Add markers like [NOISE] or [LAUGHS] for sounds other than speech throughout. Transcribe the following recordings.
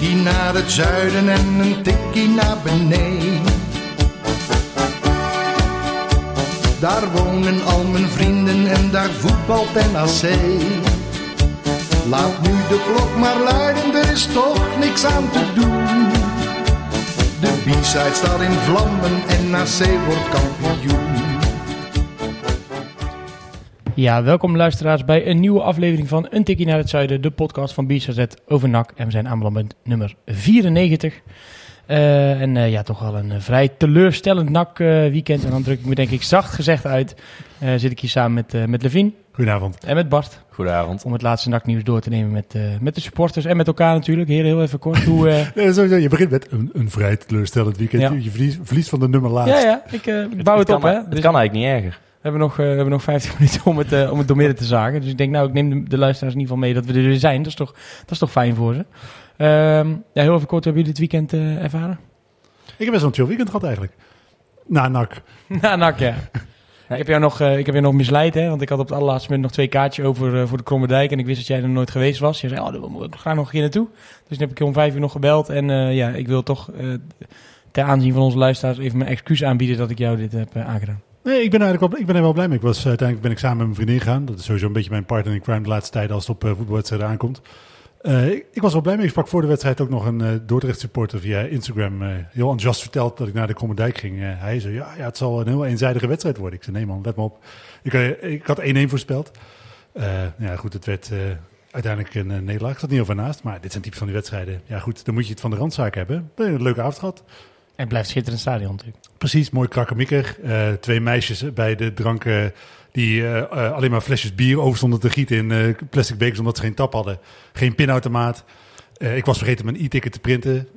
tikkie naar het zuiden en een tikkie naar beneden. Daar wonen al mijn vrienden en daar voetbalt NAC. Laat nu de klok maar luiden, er is toch niks aan te doen. De B-side staat in vlammen en NAC wordt kampioen. Ja, welkom luisteraars bij een nieuwe aflevering van Een Tikkie naar het Zuiden, de podcast van BZZ over NAC. En we zijn aanbeland met nummer 94. Eh, en eh, ja, toch wel een eh, vrij teleurstellend NAC-weekend. en dan druk ik me denk ik zacht gezegd uit. zit ik hier samen met, met Levine. Goedenavond. En met Bart. Goedenavond. Om het laatste NAC-nieuws door te nemen met, met de supporters en met elkaar natuurlijk. Heel, heel even kort. Hoe, [LAUGHS] nee, sowieso, je begint met een, een vrij teleurstellend weekend. Je verliest, verliest, van de nummer laatst. Ja, ja. Ik, bouw het, het op. Hè. Het dus kan eigenlijk niet erger. We hebben nog, we hebben nog 15 [LAUGHS] minuten om het, uh, om het doormidden te zagen. Dus ik denk, nou, ik neem de, de, luisteraars in ieder geval mee dat we er weer zijn. Dat is toch, dat is toch fijn voor ze. Uh, ja, heel even kort, hebben jullie dit weekend uh, ervaren? Ik heb best wel een chill weekend gehad eigenlijk. Na NAC. [LAUGHS] Na NAC, ja. ik heb jou nog, uh, ik heb jou nog misleid, hè? Want ik had op het allerlaatste moment nog twee kaartjes over voor de Kromme Dijk. En ik wist dat jij er nooit geweest was. Je zei, oh, daar moet ik graag nog een keer naartoe. Dus dan heb ik je om vijf uur nog gebeld. En ja, ik wil toch ter aanzien van onze luisteraars even mijn excuus aanbieden dat ik jou dit heb aangedaan. Nee, ik ben eigenlijk wel, ik ben er wel blij mee. Ik was, uiteindelijk ben ik samen met mijn vriendin gegaan. Dat is sowieso een beetje mijn partner in crime de laatste tijd als het op uh, voetbalwedstrijden aankomt. Uh, ik, was wel blij mee. Ik sprak voor de wedstrijd ook nog een uh, Dordrecht supporter via Instagram. Heel enthousiast verteld dat ik naar de Krommerdijk ging. hij zei, ja, ja, het zal een heel eenzijdige wedstrijd worden. Ik zei, nee man, let me op. Ik, ik had 1-1 voorspeld. ja, goed, het werd uiteindelijk een nederlaag. Ik zat niet over naast. Maar dit zijn types van die wedstrijden. Ja goed, dan moet je het van de randzaak hebben. Een leuke avond gehad. En blijft schitterend stadion natuurlijk. Precies, mooi krakkemikker. Uh, twee meisjes bij de dranken die uh, uh, alleen maar flesjes bier over stonden te gieten in plastic bekers omdat ze geen tap hadden. Geen pinautomaat. Ik was vergeten mijn e-ticket te printen.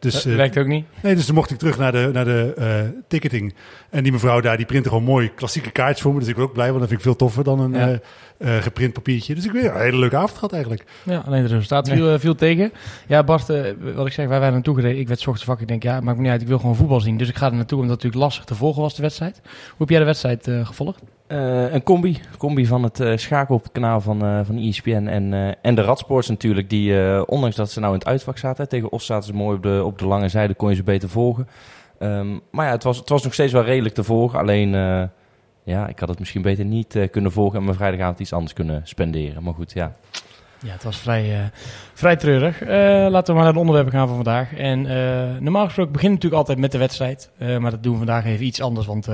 Dus, dat werkt ook niet? Nee, dus dan mocht ik terug naar de, naar de ticketing. En die mevrouw daar, die printte gewoon mooi klassieke kaartjes voor me. Dus ik was ook blij, want dat vind ik veel toffer dan een ja. Geprint papiertje. Dus ik weer een hele leuke avond gehad eigenlijk. Ja, alleen het resultaat viel, viel tegen. Ja, Bart, wat ik zeg, wij waren naartoe gereden. Ik werd ochtends wakker. Ik denk, ja, maakt me niet uit, ik wil gewoon voetbal zien. Dus ik ga er naartoe, omdat het natuurlijk lastig te volgen was, de wedstrijd. Hoe heb jij de wedstrijd gevolgd? Uh, een combi. combi van het uh, schakelkanaal van, uh, van ESPN en, en de Radsports natuurlijk. Die, ondanks dat ze nou in het uitvak zaten, tegen Os zaten ze mooi op de, op de lange zijde, kon je ze beter volgen. Um, maar ja, het was, het was nog steeds wel redelijk te volgen. Alleen, ja, ik had het misschien beter niet kunnen volgen en mijn vrijdagavond iets anders kunnen spenderen. Maar goed, ja. Ja, het was vrij, uh, vrij treurig. Uh, laten we maar naar de onderwerpen gaan van vandaag. En uh, normaal gesproken beginnen natuurlijk altijd met de wedstrijd. maar dat doen we vandaag even iets anders. Want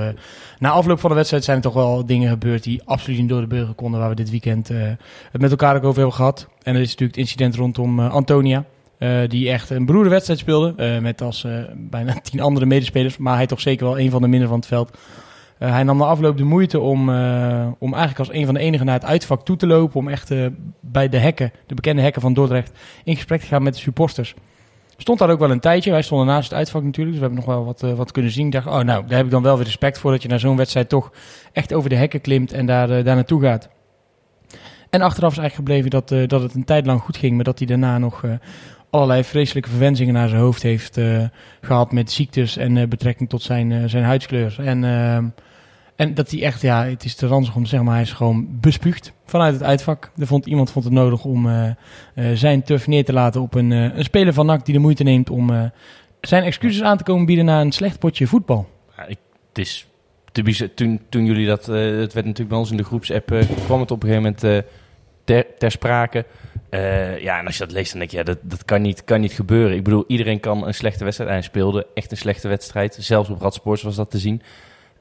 na afloop van de wedstrijd zijn er toch wel dingen gebeurd die absoluut niet door de burger konden. Waar we dit weekend het met elkaar ook over hebben gehad. En dat is natuurlijk het incident rondom Antonia. die echt een beroerde wedstrijd speelde. met als bijna [LAUGHS] tien andere medespelers. Maar hij toch zeker wel een van de minder van het veld. Uh, hij nam na afloop de moeite om, uh, om eigenlijk als een van de enigen naar het uitvak toe te lopen. Om echt uh, bij de hekken, de bekende hekken van Dordrecht, in gesprek te gaan met de supporters. Stond daar ook wel een tijdje. Wij stonden naast het uitvak natuurlijk, dus we hebben nog wel wat, wat kunnen zien. Ik dacht, oh nou, daar heb ik dan wel weer respect voor dat je naar zo'n wedstrijd toch echt over de hekken klimt en daar, daar naartoe gaat. En achteraf is eigenlijk gebleven dat, dat het een tijd lang goed ging, maar dat hij daarna nog allerlei vreselijke verwensingen naar zijn hoofd heeft gehad met ziektes en betrekking tot zijn, zijn huidskleur. En ehm, en dat hij echt, ja, het is te ranzig om zeggen, maar hij is gewoon bespuugd vanuit het uitvak. Er vond, iemand vond het nodig om uh, uh, zijn tuf neer te laten op een, uh, een speler van NAC die de moeite neemt om zijn excuses aan te komen bieden na een slecht potje voetbal. Ja, ik, het is te bizar. Toen, toen jullie dat, het werd natuurlijk bij ons in de groepsapp, kwam het op een gegeven moment ter, sprake. ja, en als je dat leest, dan denk je, ja, dat, dat kan, niet, kan niet gebeuren. Ik bedoel, iedereen kan een slechte wedstrijd. Hij speelde echt een slechte wedstrijd. Zelfs op Radsports was dat te zien.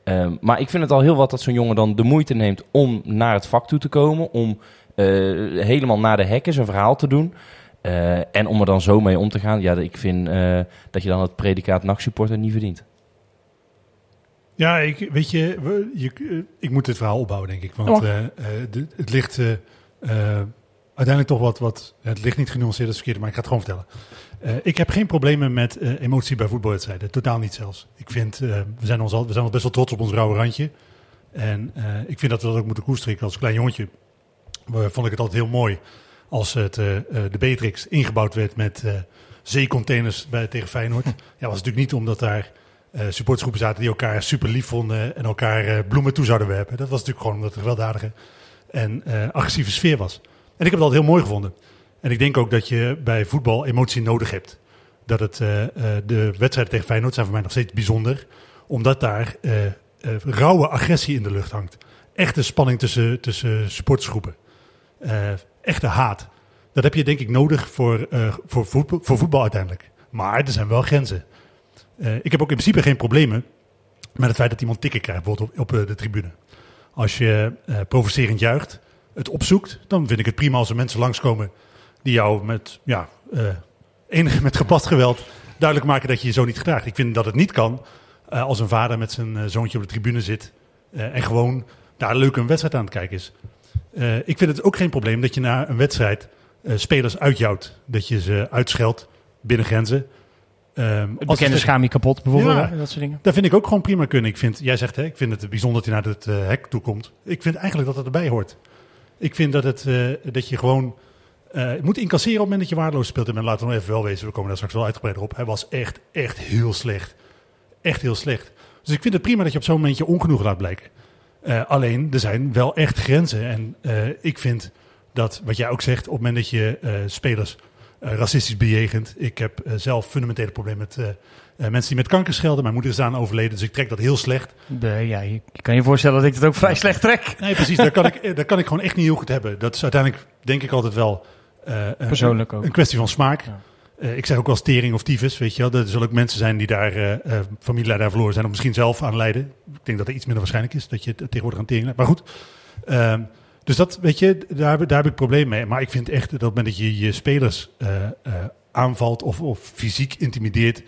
Um, maar ik vind het al heel wat dat zo'n jongen dan de moeite neemt om naar het vak toe te komen. Om uh, helemaal naar de hekken zijn verhaal te doen. Uh, en om er dan zo mee om te gaan. Ja, ik vind uh, dat je dan het predicaat nachtsupporter niet verdient. Ja, ik, weet je, je, ik moet dit verhaal opbouwen, denk ik. Want oh. de, het ligt uiteindelijk toch wat, wat... Het ligt niet genuanceerd, dat is verkeerd, maar ik ga het gewoon vertellen. Uh, ik heb geen problemen met uh, emotie bij voetbalwedstrijden. Totaal niet zelfs. Ik vind, uh, we, zijn ons al, we zijn al best wel trots op ons rauwe randje. En ik vind dat we dat ook moeten koesteren. Als klein jongetje vond ik het altijd heel mooi als het, de Beatrix ingebouwd werd met zeecontainers bij, tegen Feyenoord. [LAUGHS] ja, was natuurlijk niet omdat daar supportersgroepen zaten die elkaar super lief vonden en elkaar bloemen toe zouden werpen. Dat was natuurlijk gewoon omdat het een gewelddadige en agressieve sfeer was. En ik heb het altijd heel mooi gevonden. En ik denk ook dat je bij voetbal emotie nodig hebt. Dat het, eh, eh, de wedstrijden tegen Feyenoord zijn voor mij nog steeds bijzonder. Omdat daar eh, rauwe agressie in de lucht hangt. Echte spanning tussen, tussen supportersgroepen. Eh, echte haat. Dat heb je denk ik nodig voor, voor, voetbal, voor voetbal uiteindelijk. Maar er zijn wel grenzen. Ik heb ook in principe geen problemen met het feit dat iemand tikken krijgt, bijvoorbeeld op, op de tribune. Als je provocerend juicht, het opzoekt, dan vind ik het prima als er mensen langskomen die jou met, ja, enige met gepast geweld duidelijk maken dat je je zo niet gedraagt. Ik vind dat het niet kan eh, als een vader met zijn eh, zoontje op de tribune zit en gewoon daar leuk een wedstrijd aan het kijken is. Ik vind het ook geen probleem dat je na een wedstrijd spelers uitjouwt. Dat je ze uitscheldt binnen grenzen. Ehm, Het als bekende schaam je kapot bijvoorbeeld, Ja. dat soort dingen. dat vind ik ook gewoon prima kunnen. Ik vind, jij zegt, hè, ik vind het bijzonder dat hij naar het hek toe komt. Ik vind eigenlijk dat het erbij hoort. Ik vind dat, het, dat je gewoon eh, moet incasseren op het moment dat je waardeloos speelt. En laten we nog even wel wezen, we komen daar straks wel uitgebreider op. Hij was echt, echt heel slecht. Echt heel slecht. Dus ik vind het prima dat je op zo'n moment je ongenoegen laat blijken. Eh, alleen, er zijn wel echt grenzen. En eh, ik vind dat, wat jij ook zegt, op het moment dat je spelers racistisch bejegent. Ik heb zelf fundamentele problemen met mensen die met kanker schelden. Mijn moeder is aan overleden, dus ik trek dat heel slecht. Ja, je, kan je voorstellen dat ik het ook vrij slecht trek. Nee, precies. dat, kan ik, dat kan ik gewoon echt niet heel goed hebben. Dat is uiteindelijk, denk ik altijd wel... eh, een- Persoonlijk ook. Een kwestie van smaak. Ja. Eh, ik zeg ook wel stering of tyfus, weet je wel. Er zullen ook mensen zijn die daar uh, familieleden aan verloren zijn... of misschien zelf aan lijden. Ik denk dat er iets minder waarschijnlijk is dat je het tegenwoordig aan tering hebt. Maar goed, Ehm, dus dat, weet je, daar, heb- daar heb ik probleem mee. Maar ik vind echt dat op het moment dat je je spelers eh, eh, aanvalt of, of fysiek intimideert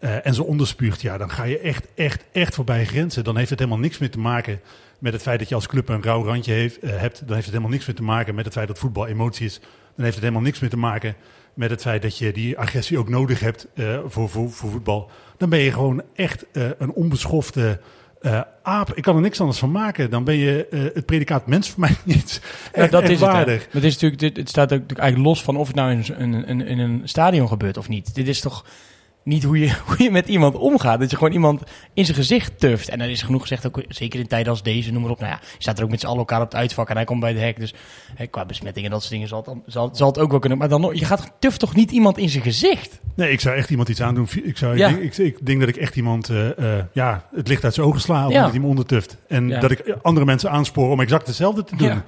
eh, en ze onderspuugt, ja, dan ga je echt, echt, echt voorbij grenzen. Dan heeft het helemaal niks meer te maken met het feit dat je als club een rauw randje heeft, eh, hebt. Dan heeft het helemaal niks meer te maken met het feit dat voetbal emotie is. Dan heeft het helemaal niks meer te maken met het feit dat je die agressie ook nodig hebt eh, voor, voor, voor voetbal. Dan ben je gewoon echt eh, een onbeschofte eh, aap. Ik kan er niks anders van maken. Dan ben je het predicaat mens voor mij [LAUGHS] niet Ja, echt, dat echt is waardig. Maar Het, is natuurlijk, dit, het staat ook eigenlijk los van of het nou in, in een stadion gebeurt of niet. Dit is toch niet hoe je, [LAUGHS] hoe je met iemand omgaat. Dat je gewoon iemand in zijn gezicht tuft. En er is genoeg gezegd, ook, zeker in tijden als deze, noem maar op. Nou ja, je staat er ook met z'n allen elkaar op het uitvak en hij komt bij de hek. Dus hè, qua besmetting en dat soort dingen zal het, dan- zal, zal het ook wel kunnen. Maar dan, nog- je gaat tuft toch niet iemand in zijn gezicht? Nee, ik zou echt iemand iets aandoen. Ik, zou, Ja. ik, denk, ik, ik denk dat ik echt iemand eh, eh, ja, het licht uit zijn ogen sla. Of Ja. dat hij hem ondertuft. En Ja. dat ik andere mensen aanspoor om exact hetzelfde te doen.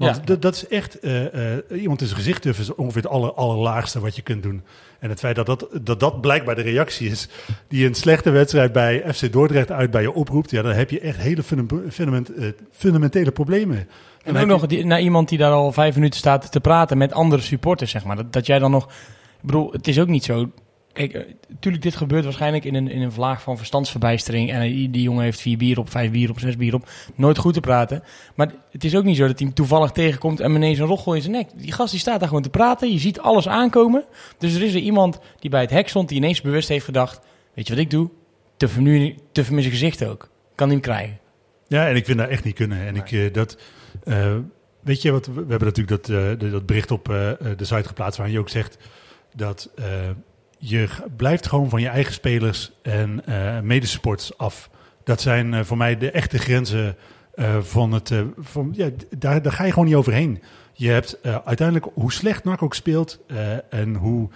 Want Ja. dat, is echt, eh, eh, iemand in zijn gezicht tuffen is ongeveer het aller, allerlaagste wat je kunt doen. En het feit dat dat, dat dat blijkbaar de reactie is die een slechte wedstrijd bij FC Dordrecht uit bij je oproept. Ja, dan heb je echt hele fundament, eh, fundamentele problemen. En Dan ook nog die, naar iemand die daar al vijf minuten staat te praten met andere supporters, zeg maar. Dat, dat jij dan nog... Ik bedoel, het is ook niet zo... Kijk, natuurlijk, dit gebeurt waarschijnlijk in een, in een vlaag van verstandsverbijstering. En die, die jongen heeft vier bier op, vijf bier op, zes bier op. Nooit goed te praten. Maar het is ook niet zo dat hij hem toevallig tegenkomt en ineens een roggel in zijn nek. Die gast die staat daar gewoon te praten. Je ziet alles aankomen. Dus er is er iemand die bij het hek stond, die ineens bewust heeft gedacht... Weet je wat ik doe? Tuf hem nu tuf hem in zijn gezicht ook. Kan hij hem krijgen. Ja, en ik vind dat echt niet kunnen. En ik, eh, dat, eh, weet je wat, we hebben natuurlijk dat, eh, dat bericht op eh, eh, de site geplaatst waarin je ook zegt dat eh, je blijft gewoon van je eigen spelers en eh medesupporters af. Dat zijn eh, voor mij de echte grenzen eh, van het. van, ja, daar, daar ga je gewoon niet overheen. Je hebt uiteindelijk, hoe slecht NAC ook speelt en hoe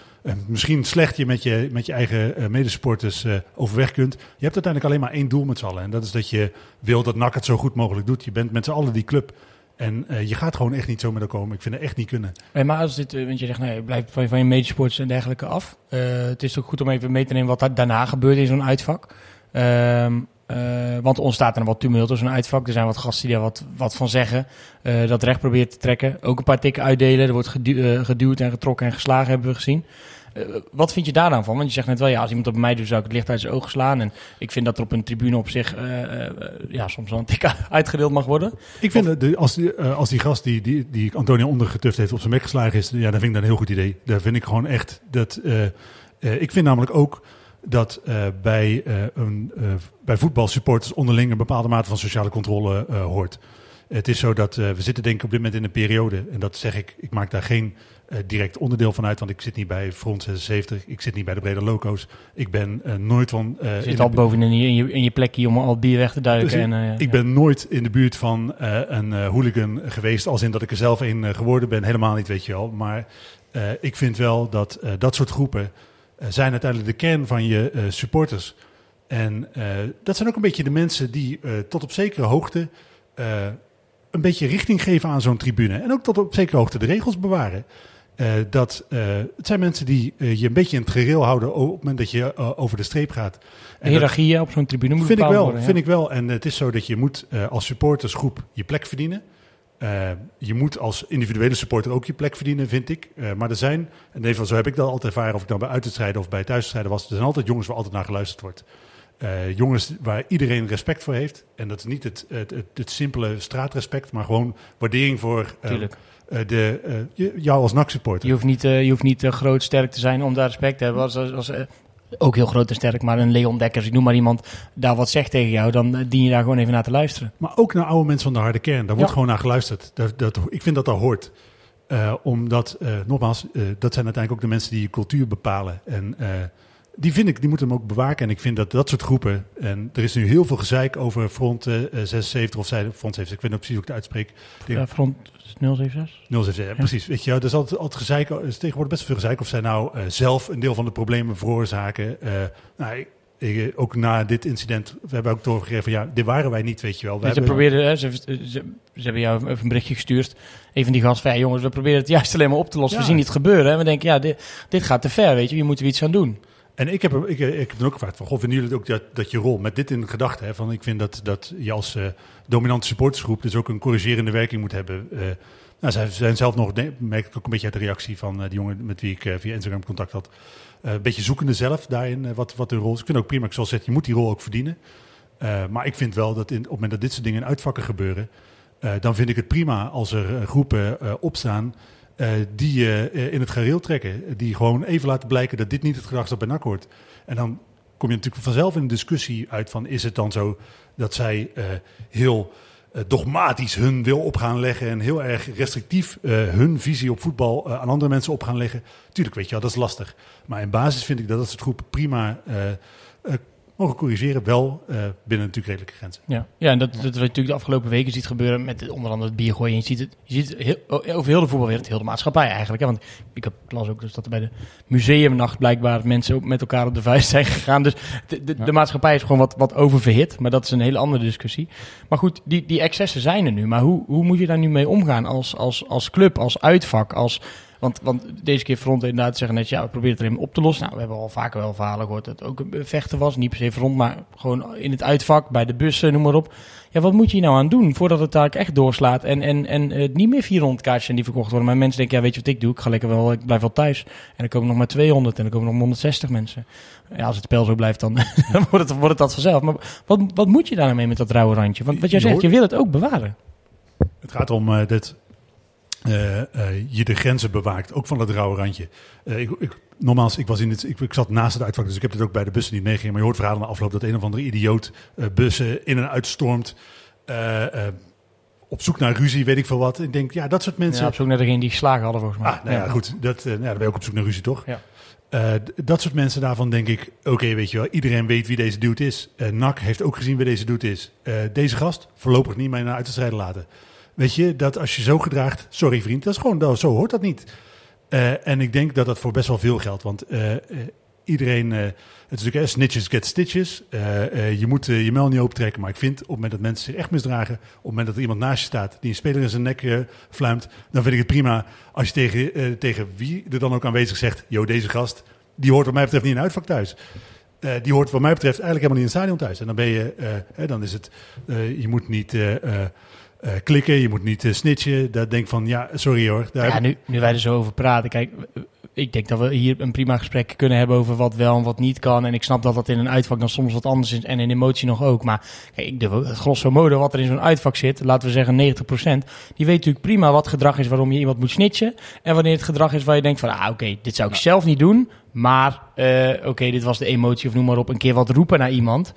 misschien slecht je met je, met je eigen medesupporters eh, overweg kunt. Je hebt uiteindelijk alleen maar één doel met z'n allen. En dat is dat je wil dat NAC het zo goed mogelijk doet. Je bent met z'n allen die club. En eh, je gaat gewoon echt niet zo met elkaar komen. Ik vind het echt niet kunnen. Maar als dit, eh, want je zegt, nee, blijf van, van je medesports en dergelijke af. Eh, het is ook goed om even mee te nemen wat daar daarna gebeurt in zo'n uitvak. Ehm, eh, want er ontstaat er wat tumult in zo'n uitvak. Er zijn wat gasten die daar wat, wat van zeggen. dat recht proberen te trekken. Ook een paar tikken uitdelen. Er wordt gedu- geduwd en getrokken en geslagen, hebben we gezien. Eh, wat vind je daar dan van? Want je zegt net wel, ja, als iemand bij mij doet, zou ik het licht uit zijn ogen slaan. En ik vind dat er op een tribune op zich eh, eh, ja, soms wel een tik [LAUGHS] uitgedeeld mag worden. Ik vind de, als, die, als die gast die, die, die Antonia ondergetuft heeft op zijn mek geslagen is, ja, dan vind ik dat een heel goed idee. Daar vind ik gewoon echt dat. ik vind namelijk ook dat bij, een, bij voetbalsupporters onderling een bepaalde mate van sociale controle hoort. Het is zo dat we zitten denk ik op dit moment in een periode, en dat zeg ik, ik maak daar geen direct onderdeel van uit, want ik zit niet bij Front 76, ik zit niet bij de brede loco's. Ik ben eh, nooit van... eh, Je zit al bovenin in je, in je plekje om al bier weg te duiken. Dus en, eh, ik ja. ben nooit in de buurt van eh, een eh, hooligan geweest, als in dat ik er zelf een eh, geworden ben. Helemaal niet, weet je wel. Maar Eh, ik vind wel dat eh, dat soort groepen eh, zijn uiteindelijk de kern van je eh, supporters. En eh, dat zijn ook een beetje de mensen die eh, tot op zekere hoogte eh, een beetje richting geven aan zo'n tribune. En ook tot op zekere hoogte de regels bewaren. Eh, dat, eh, het zijn mensen die eh, je een beetje in het gereel houden op het moment dat je over de streep gaat. De En hiërarchieën op zo'n tribune moet vind ik wel, worden. vind ja. ik wel. En het is zo dat je moet als supportersgroep je plek verdienen. Je moet als individuele supporter ook je plek verdienen, vind ik. Maar er zijn, en in ieder geval zo heb ik dat altijd ervaren, of ik dan bij uitwedstrijden of bij thuiswedstrijden was, er zijn altijd jongens waar altijd naar geluisterd wordt. Jongens waar iedereen respect voor heeft. En dat is niet het, het, het, het simpele straatrespect, maar gewoon waardering voor Tuurlijk. Eh, de, eh, jou als NAC-supporter. Je hoeft niet, eh, je hoeft niet groot sterk te zijn om daar respect te hebben. Als, als, als, ook heel groot en sterk, maar een Leon Dekkers, ik noem maar iemand, daar wat zegt tegen jou, dan dien je daar gewoon even naar te luisteren. Maar ook naar oude mensen van de harde kern. Daar wordt gewoon naar geluisterd. Dat, dat, ik vind dat dat hoort. Omdat, eh, nogmaals, dat zijn uiteindelijk ook de mensen die je cultuur bepalen. En die vind ik, die moeten hem ook bewaken. En ik vind dat dat soort groepen, en er is nu heel veel gezeik over front eh, 76 of zij, front 76, ik weet niet precies hoe ik het uitspreek. Ja, front 076. 076, ja, precies. Weet je, er is altijd, altijd gezeik, er is tegenwoordig best veel gezeik of zij nou eh, zelf een deel van de problemen veroorzaken. Eh, nou, ik, ik, ook na dit incident, we hebben ook doorgegeven van ja, dit waren wij niet, weet je wel. Wij ze, hebben- probeerden, hè, ze, ze, ze hebben jou even een berichtje gestuurd. Even die gast van, ja, jongens, we proberen het juist alleen maar op te lossen. Ja. We zien het gebeuren. En we denken, ja, dit, dit gaat te ver, weet je. Hier moeten we iets aan doen. En ik heb, er- ik, ik heb dan ook gevraagd van, goh, vinden jullie ook dat, dat je rol, met dit in gedachten, van ik vind dat, dat je als eh, dominante supportersgroep dus ook een corrigerende werking moet hebben. Eh, nou, zij zijn zelf nog, merk ik ook een beetje uit de reactie van eh, die jongen met wie ik eh, via Instagram contact had, eh, een beetje zoekende zelf daarin, eh, wat, wat hun rol is. Ik vind ook prima, ik zal zeggen, je moet die rol ook verdienen. Eh, maar ik vind wel dat in, op het moment dat dit soort dingen in uitvakken gebeuren, eh, dan vind ik het prima als er eh, groepen eh, opstaan eh, die eh, in het gareel trekken. Die gewoon even laten blijken dat dit niet het gedrag dat bij NAC hoort. En dan kom je natuurlijk vanzelf in een discussie uit van... is het dan zo dat zij eh, heel dogmatisch hun wil op gaan leggen... en heel erg restrictief hun visie op voetbal aan andere mensen op gaan leggen? Tuurlijk, weet je wel, dat is lastig. Maar in basis vind ik dat dat soort groepen prima mogen corrigeren. Wel eh, binnen natuurlijk redelijke grenzen. Ja, ja en dat, dat wat je natuurlijk de afgelopen weken ziet gebeuren met onder andere het biergooien. Je ziet het, je ziet het heel, over heel de voetbalwereld, heel de maatschappij eigenlijk. Hè? Want ik heb las ook dus dat er bij de museumnacht blijkbaar mensen ook met elkaar op de vuist zijn gegaan. Dus de, de, de maatschappij is gewoon wat, wat oververhit. Maar dat is een hele andere discussie. Maar goed, die, die excessen zijn er nu. Maar hoe, hoe moet je daar nu mee omgaan als, als, als club, als uitvak, als... Want, want deze keer front inderdaad zeggen net, ja, we proberen het erin op te lossen. Nou, we hebben al vaker wel verhalen gehoord dat het ook vechten was. Niet per se front, maar gewoon in het uitvak, bij de bussen, noem maar op. Ja, wat moet je hier nou aan doen voordat het daar echt doorslaat en, en, en het niet meer 400 kaartjes zijn die verkocht worden. Maar mensen denken, ja, weet je wat ik doe? Ik ga lekker wel, ik blijf wel thuis. En dan komen nog maar 200 en dan komen nog 160 mensen. Ja, als het spel zo blijft, dan, [LAUGHS] dan wordt, het, wordt het dat vanzelf. Maar wat, wat moet je daar nou met dat rauwe randje? Want wat jij zegt, je wil het ook bewaren. Het gaat om eh, dat eh, eh, je de grenzen bewaakt, ook van dat rauwe randje. Eh, ik, ik, nogmaals, ik, was in het, ik, ik zat naast het uitvak, dus ik heb het ook bij de bussen niet meegegeven. Maar je hoort verhalen na afloop dat een of andere idioot bussen in en uitstormt. op zoek naar ruzie, weet ik veel wat. Ik denk, ja, dat soort mensen... Ja, op zoek naar degene die geslagen hadden volgens mij. Ah, nou ja, goed. Dat, nou, ja, dan ben je ook op zoek naar ruzie, toch? Ja. Dat soort mensen daarvan denk ik, oké, weet je wel, iedereen weet wie deze dude is. NAC heeft ook gezien wie deze dude is. Deze gast voorlopig niet mee naar uit te strijden laten. Weet je, dat als je zo gedraagt, sorry vriend, dat is gewoon, dat, zo hoort dat niet. Eh, en ik denk dat dat voor best wel veel geldt, want eh, eh, iedereen, eh, het is natuurlijk eh, snitches get stitches. Je moet je mel niet opentrekken, maar ik vind op het moment dat mensen zich echt misdragen, op het moment dat er iemand naast je staat die een speler in zijn nek fluimt, dan vind ik het prima als je tegen, tegen wie er dan ook aanwezig zegt, yo, deze gast, die hoort wat mij betreft niet in uitvak thuis. Die hoort wat mij betreft eigenlijk helemaal niet in het stadion thuis. En dan ben je, hè, dan is het, je moet niet eh, klikken, je moet niet eh, snitchen. Dat denk ik van, ja, sorry hoor. Daar Ja, nu, nu wij er zo over praten. Kijk, ik denk dat we hier een prima gesprek kunnen hebben over wat wel en wat niet kan. En ik snap dat dat in een uitvak dan soms wat anders is. En in emotie nog ook. Maar kijk, ook- het grosso modo wat er in zo'n uitvak zit, laten we zeggen 90%. Die weet natuurlijk prima wat gedrag is waarom je iemand moet snitchen. En wanneer het gedrag is waar je denkt van, ah oké, dit zou ik zelf niet doen. Maar eh, oké, dit was de emotie of noem maar op. Een keer wat roepen naar iemand,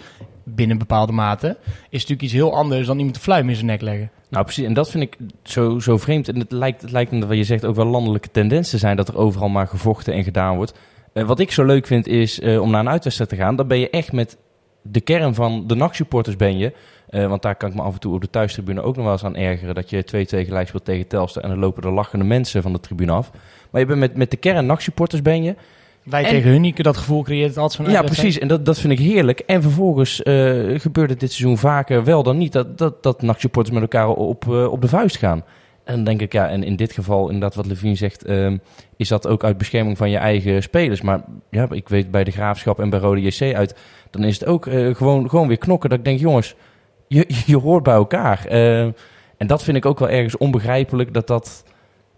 binnen bepaalde mate, is natuurlijk iets heel anders dan iemand de fluim in zijn nek leggen. Nou, precies. En dat vind ik zo, zo vreemd. En het lijkt, het lijkt wat je zegt ook wel landelijke tendens te zijn dat er overal maar gevochten en gedaan wordt. Eh, wat ik zo leuk vind is eh, om naar een uitwedstrijd te gaan. Dan ben je echt met de kern van de NAC-supporters ben je. Eh, want daar kan ik me af en toe op de thuistribune ook nog wel eens aan ergeren. Dat je 2-2 gelijk speelt tegen Telstar en dan lopen er lachende mensen van de tribune af. Maar je bent met, met de kern NAC-supporters ben je. Wij En- tegen hun, Nieke, dat gevoel creëert het altijd van Ja, precies. En dat, dat vind ik heerlijk. En vervolgens eh, gebeurt het dit seizoen vaker wel dan niet. Dat, dat, dat met elkaar op, eh, op de vuist gaan. En dan denk ik, ja, en in dit geval, inderdaad wat Levine zegt... ehm, is dat ook uit bescherming van je eigen spelers. Maar ja, ik weet bij de Graafschap en bij Rode JC uit... dan is het ook eh, gewoon, gewoon weer knokken. Dat ik denk, jongens, je, [LAUGHS] je hoort bij elkaar. Eh, en dat vind ik ook wel ergens onbegrijpelijk... dat dat,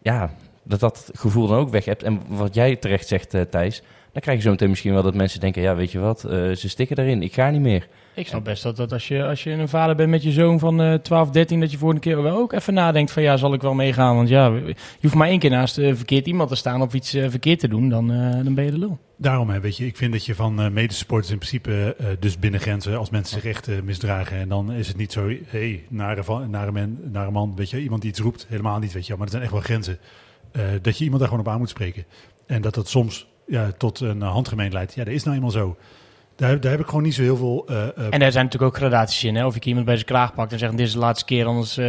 ja, dat, dat gevoel dan ook weg hebt. En wat jij terecht zegt, eh, Thijs... dan krijg je zo meteen misschien wel dat mensen denken... ja, weet je wat, eh, ze stikken erin, ik ga niet meer. Ik snap best dat, dat als, je, als je een vader bent met je zoon van eh 12, 13, dat je voor een keer wel ook even nadenkt van ja, zal ik wel meegaan? Want ja, je hoeft maar één keer naast eh, verkeerd iemand te staan of iets verkeerd te doen, dan, eh, dan ben je de lul. Daarom, hè, weet je, ik vind dat je van eh medesupporters in principe eh, dus binnen grenzen, als mensen zich echt misdragen, en dan is het niet zo, hé, hey, nare, van- nare, man, nare man, weet je, iemand die iets roept, helemaal niet, weet je, wel, maar er zijn echt wel grenzen. Eh, dat je iemand daar gewoon op aan moet spreken. En dat dat soms ja, tot een handgemeen leidt. Ja, dat is nou eenmaal zo. Daar, daar heb ik gewoon niet zo heel veel... eh, eh, En daar zijn natuurlijk ook gradaties in. Hè? Of ik iemand bij zijn kraag pakt en zegt dit is de laatste keer, anders,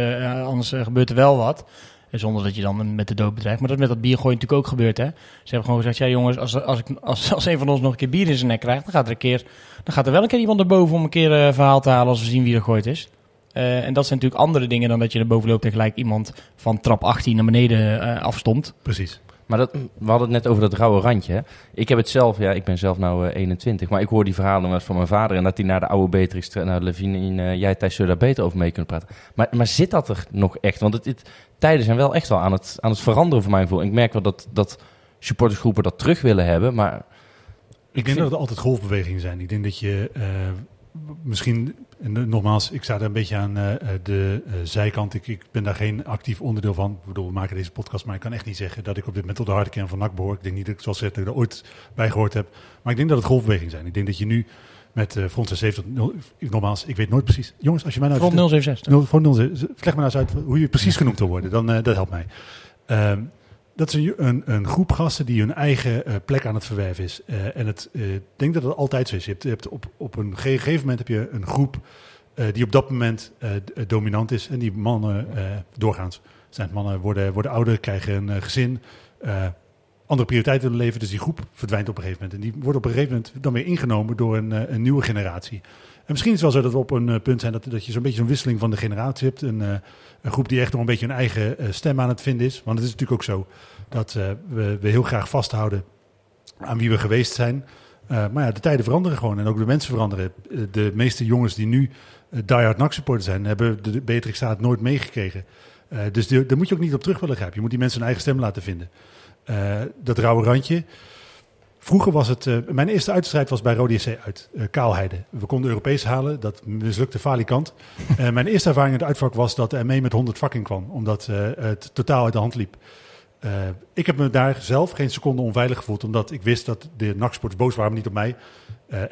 anders gebeurt er wel wat. Zonder dat je dan met de dood bedreigt. Maar dat met dat biergooien natuurlijk ook gebeurd. Hè? Ze hebben gewoon gezegd, ja jongens, als, als, ik, als, als een van ons nog een keer bier in zijn nek krijgt, dan gaat er, een keer, dan gaat er wel een keer iemand naar boven om een keer verhaal te halen als we zien wie er gegooid is. Eh, en dat zijn natuurlijk andere dingen dan dat je er boven loopt en gelijk iemand van trap 18 naar beneden eh afstomt. precies. Maar dat, we hadden het net over dat rauwe randje. Hè? Ik heb het zelf, ja, ik ben zelf nou eh, 21, maar ik hoor die verhalen wel van mijn vader en dat hij naar de oude Beatrix, naar Levine, en eh, jij Thijs daar beter over mee kunnen praten. Maar, maar zit dat er nog echt? Want het, het- tijden zijn wel echt wel aan het, aan het veranderen voor mijn gevoel. Ik merk wel dat, dat supportersgroepen dat terug willen hebben, maar Ik denk vind- dat het altijd golfbewegingen zijn. Ik denk dat je eh, misschien, en nogmaals, ik sta daar een beetje aan eh, eh, de eh, zijkant. Ik, ik ben daar geen actief onderdeel van. Ik bedoel, we maken deze podcast, maar ik kan echt niet zeggen dat ik op dit moment tot de harde kern van NAC behoor. Ik denk niet dat ik, zoals gezegd, dat ik er ooit bij gehoord heb. Maar ik denk dat het golfbewegingen zijn. Ik denk dat je nu met eh Front 70, nul- nogmaals, ik weet nooit precies. Jongens, als je mij nou... Rond 067. Nul- Voor 0, leg me nou eens uit hoe je precies genoemd wil worden. Dan, dat helpt mij. Ehm, dat is een, een, groep gasten die hun eigen eh, plek aan het verwerven is. Eh, en het, eh, ik denk dat het altijd zo is. Je hebt, op, op een ge- gegeven moment heb je een groep die op dat moment dominant is. En die mannen doorgaans zijn het mannen, worden, worden ouder, krijgen een gezin. andere prioriteiten willen leven. Dus die groep verdwijnt op een gegeven moment. En die wordt op een gegeven moment dan weer ingenomen door een, een nieuwe generatie. En misschien is het wel zo dat we op een eh, punt zijn dat, dat je zo'n beetje zo'n wisseling van de generatie hebt. Een, eh, een groep die echt nog een beetje hun eigen eh, stem aan het vinden is. Want het is natuurlijk ook zo dat we, we heel graag vasthouden aan wie we geweest zijn. Maar ja, de tijden veranderen gewoon en ook de mensen veranderen. De meeste jongens die nu diehard supporter zijn, hebben de, Beatrix Staat nooit meegekregen. Dus daar moet je ook niet op terug willen grijpen. Je moet die mensen hun eigen stem laten vinden. Dat rauwe randje. Vroeger was het... eh, mijn eerste uitstrijd was bij Rode uit. eh Kaalheide. We konden Europees halen. Dat mislukte falikant. [LAUGHS] Eh, mijn eerste ervaring in het uitvak was dat de ME met 100 fucking kwam. Omdat het totaal uit de hand liep. Ik heb me daar zelf geen seconde onveilig gevoeld. Omdat ik wist dat de NAC-sports boos waren, maar niet op mij.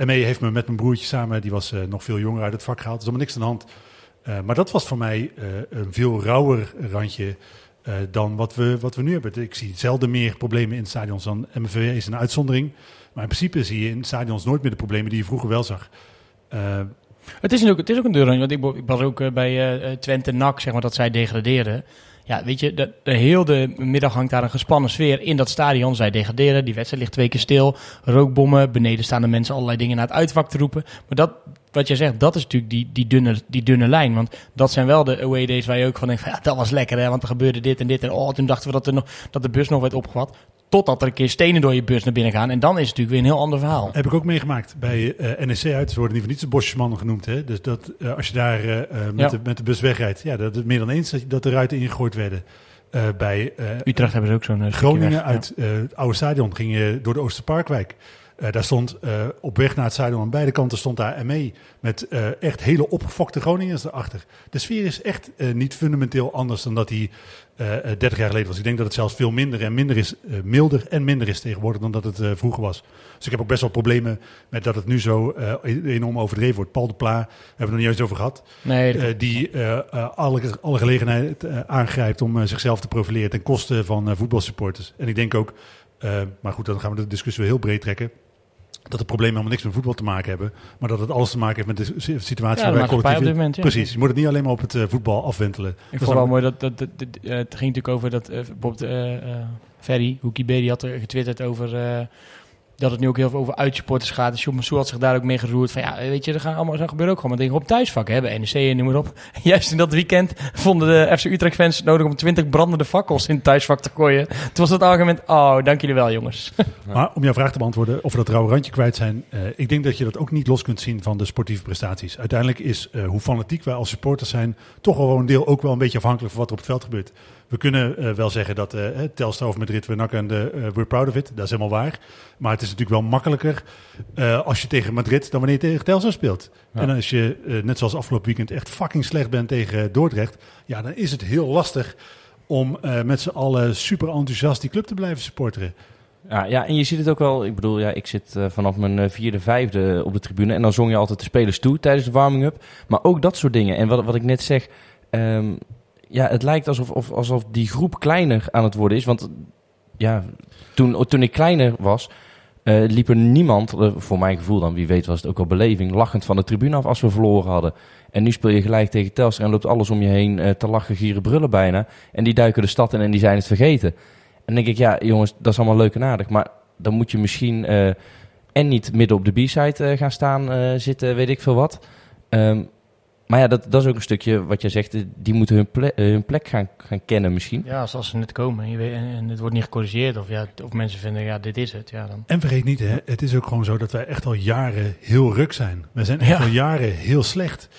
ME heeft me met mijn broertje samen, die was nog veel jonger, uit het vak gehaald. Er is helemaal niks aan de hand. Maar dat was voor mij een veel rauwer randje eh, dan wat we, wat we nu hebben. Ik zie zelden meer problemen in stadions dan MVV is een uitzondering. Maar in principe zie je in stadions nooit meer de problemen die je vroeger wel zag. Eh, Het is, ook, het is ook een deur. Want ik, ik was ook eh, bij eh, Twente NAC, zeg maar, dat zij degradeerden. Ja, weet je, de, de middag hangt daar een gespannen sfeer in dat stadion. Zij degraderen, die wedstrijd ligt twee keer stil. Rookbommen, beneden staan de mensen allerlei dingen naar het uitvak te roepen. Maar dat, wat jij zegt, dat is natuurlijk die, die, dunne, die dunne lijn. Want dat zijn wel de away days waar je ook van denkt, van, ja, dat was lekker hè, want er gebeurde dit en dit. En oh, toen dachten we dat, er nog, dat de bus nog werd opgevat. Totdat er een keer stenen door je bus naar binnen gaan. En dan is het natuurlijk weer een heel ander verhaal. Heb ik ook meegemaakt bij eh NEC uit. Ze worden in ieder geval niet de bosjesmannen genoemd. Hè? Dus dat, eh, als je daar eh, met, Ja. de, met de bus wegrijdt, ja, dat is meer dan eens dat, de ruiten ingegooid werden. Bij Utrecht hebben ze ook zo'n stukje Groningen uit het oude stadion ging je door de Oosterparkwijk. Eh, daar stond eh, op weg naar het stadion aan beide kanten stond daar ME met eh, echt hele opgefokte Groningers erachter. De sfeer is echt niet fundamenteel anders dan dat die eh, eh, 30 jaar geleden was. Ik denk dat het zelfs veel minder en minder is, milder en minder is tegenwoordig dan dat het vroeger was. Dus ik heb ook best wel problemen met dat het nu zo eh, enorm overdreven wordt. Paul de Pla, hebben we het nog niet eens over gehad. Nee, die alle, alle gelegenheid aangrijpt om zichzelf te profileren ten koste van voetbalsupporters. En ik denk ook, maar goed, dan gaan we de discussie weer heel breed trekken. Dat de problemen helemaal niks met voetbal te maken hebben, maar dat het alles te maken heeft met de si- situatie Ja, op dit moment, ja. Precies, je moet het niet alleen maar op het eh, voetbal afwentelen. Ik vond is wel mooi dat, dat, dat, dat- eh, het ging natuurlijk over dat bijvoorbeeld eh eh Ferry, Hoekie B, die had er getwitterd over dat het nu ook heel veel over uitsupporters gaat. Massou had zich daar ook mee geroerd van ja, weet je, er gaan allemaal, er gebeuren ook gewoon dingen op thuisvakken hebben, NEC en noem maar op. [LAUGHS] Juist in dat weekend vonden de FC Utrecht fans het nodig om 20 brandende fakkels in het thuisvak te gooien. Toen was het argument, oh, dank jullie wel jongens. [LAUGHS] Maar om jouw vraag te beantwoorden, of we dat rauwe randje kwijt zijn. eh, ik denk dat je dat ook niet los kunt zien van de sportieve prestaties. Uiteindelijk is eh, hoe fanatiek wij als supporters zijn, toch wel een deel ook wel een beetje afhankelijk van wat er op het veld gebeurt. We kunnen eh, wel zeggen dat eh Telstar of Madrid, we nakken de eh, we're proud of it. Dat is helemaal waar. Maar het is natuurlijk wel makkelijker als je tegen Madrid dan wanneer je tegen Telstar speelt. Ja. En als je, net zoals afgelopen weekend, echt fucking slecht bent tegen Dordrecht. Ja, dan is het heel lastig om eh, met z'n allen super enthousiast die club te blijven supporteren. Ja, ja, en je ziet het ook wel. Ik bedoel, ja, ik zit vanaf mijn vierde, vijfde op de tribune. En dan zong je altijd de spelers toe tijdens de warming-up. Maar ook dat soort dingen. En wat, wat ik net zeg. ehm, ja, het lijkt alsof, of, alsof die groep kleiner aan het worden is. Want ja, toen, toen ik kleiner was. eh, liep er niemand, eh, voor mijn gevoel dan, wie weet was het ook al beleving, lachend van de tribune af als we verloren hadden. En nu speel je gelijk tegen Telstra en loopt alles om je heen eh, te lachen, gieren, brullen bijna. En die duiken de stad in en die zijn het vergeten. En denk ik, ja jongens, dat is allemaal leuk en aardig. Maar dan moet je misschien en niet midden op de B-side gaan staan zitten, weet ik veel wat. Ehm, maar ja, dat, dat is ook een stukje wat jij zegt, eh, die moeten hun, ple- eh, hun plek gaan, gaan kennen misschien. Ja, als, als ze net komen je weet, en, en het wordt niet gecorrigeerd of, ja, of mensen vinden, ja, dit is het, ja dan... En vergeet niet, hè, het is ook gewoon zo dat wij echt al jaren heel ruk zijn. We zijn echt Ja. al jaren heel slecht.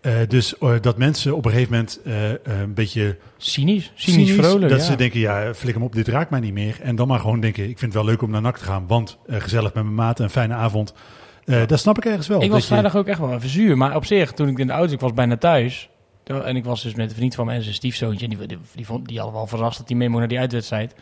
Eh, dus dat mensen op een gegeven moment een beetje Cynisch, cynisch, vrolijk, dat ja. ze denken, ja, flik hem op, dit raakt mij niet meer. En dan maar gewoon denken, ik vind het wel leuk om naar NAC te gaan, want gezellig met mijn maten, een fijne avond. Eh, Dat snap ik ergens wel. Ik was je- vrijdag ook echt wel even zuur. Maar op zich, toen ik in de auto, ik was bijna thuis. En ik was dus met een vriend van mij en zijn stiefzoontje. En die, die, die, vond, die hadden wel verrast dat hij mee mocht naar die uitwedstrijd.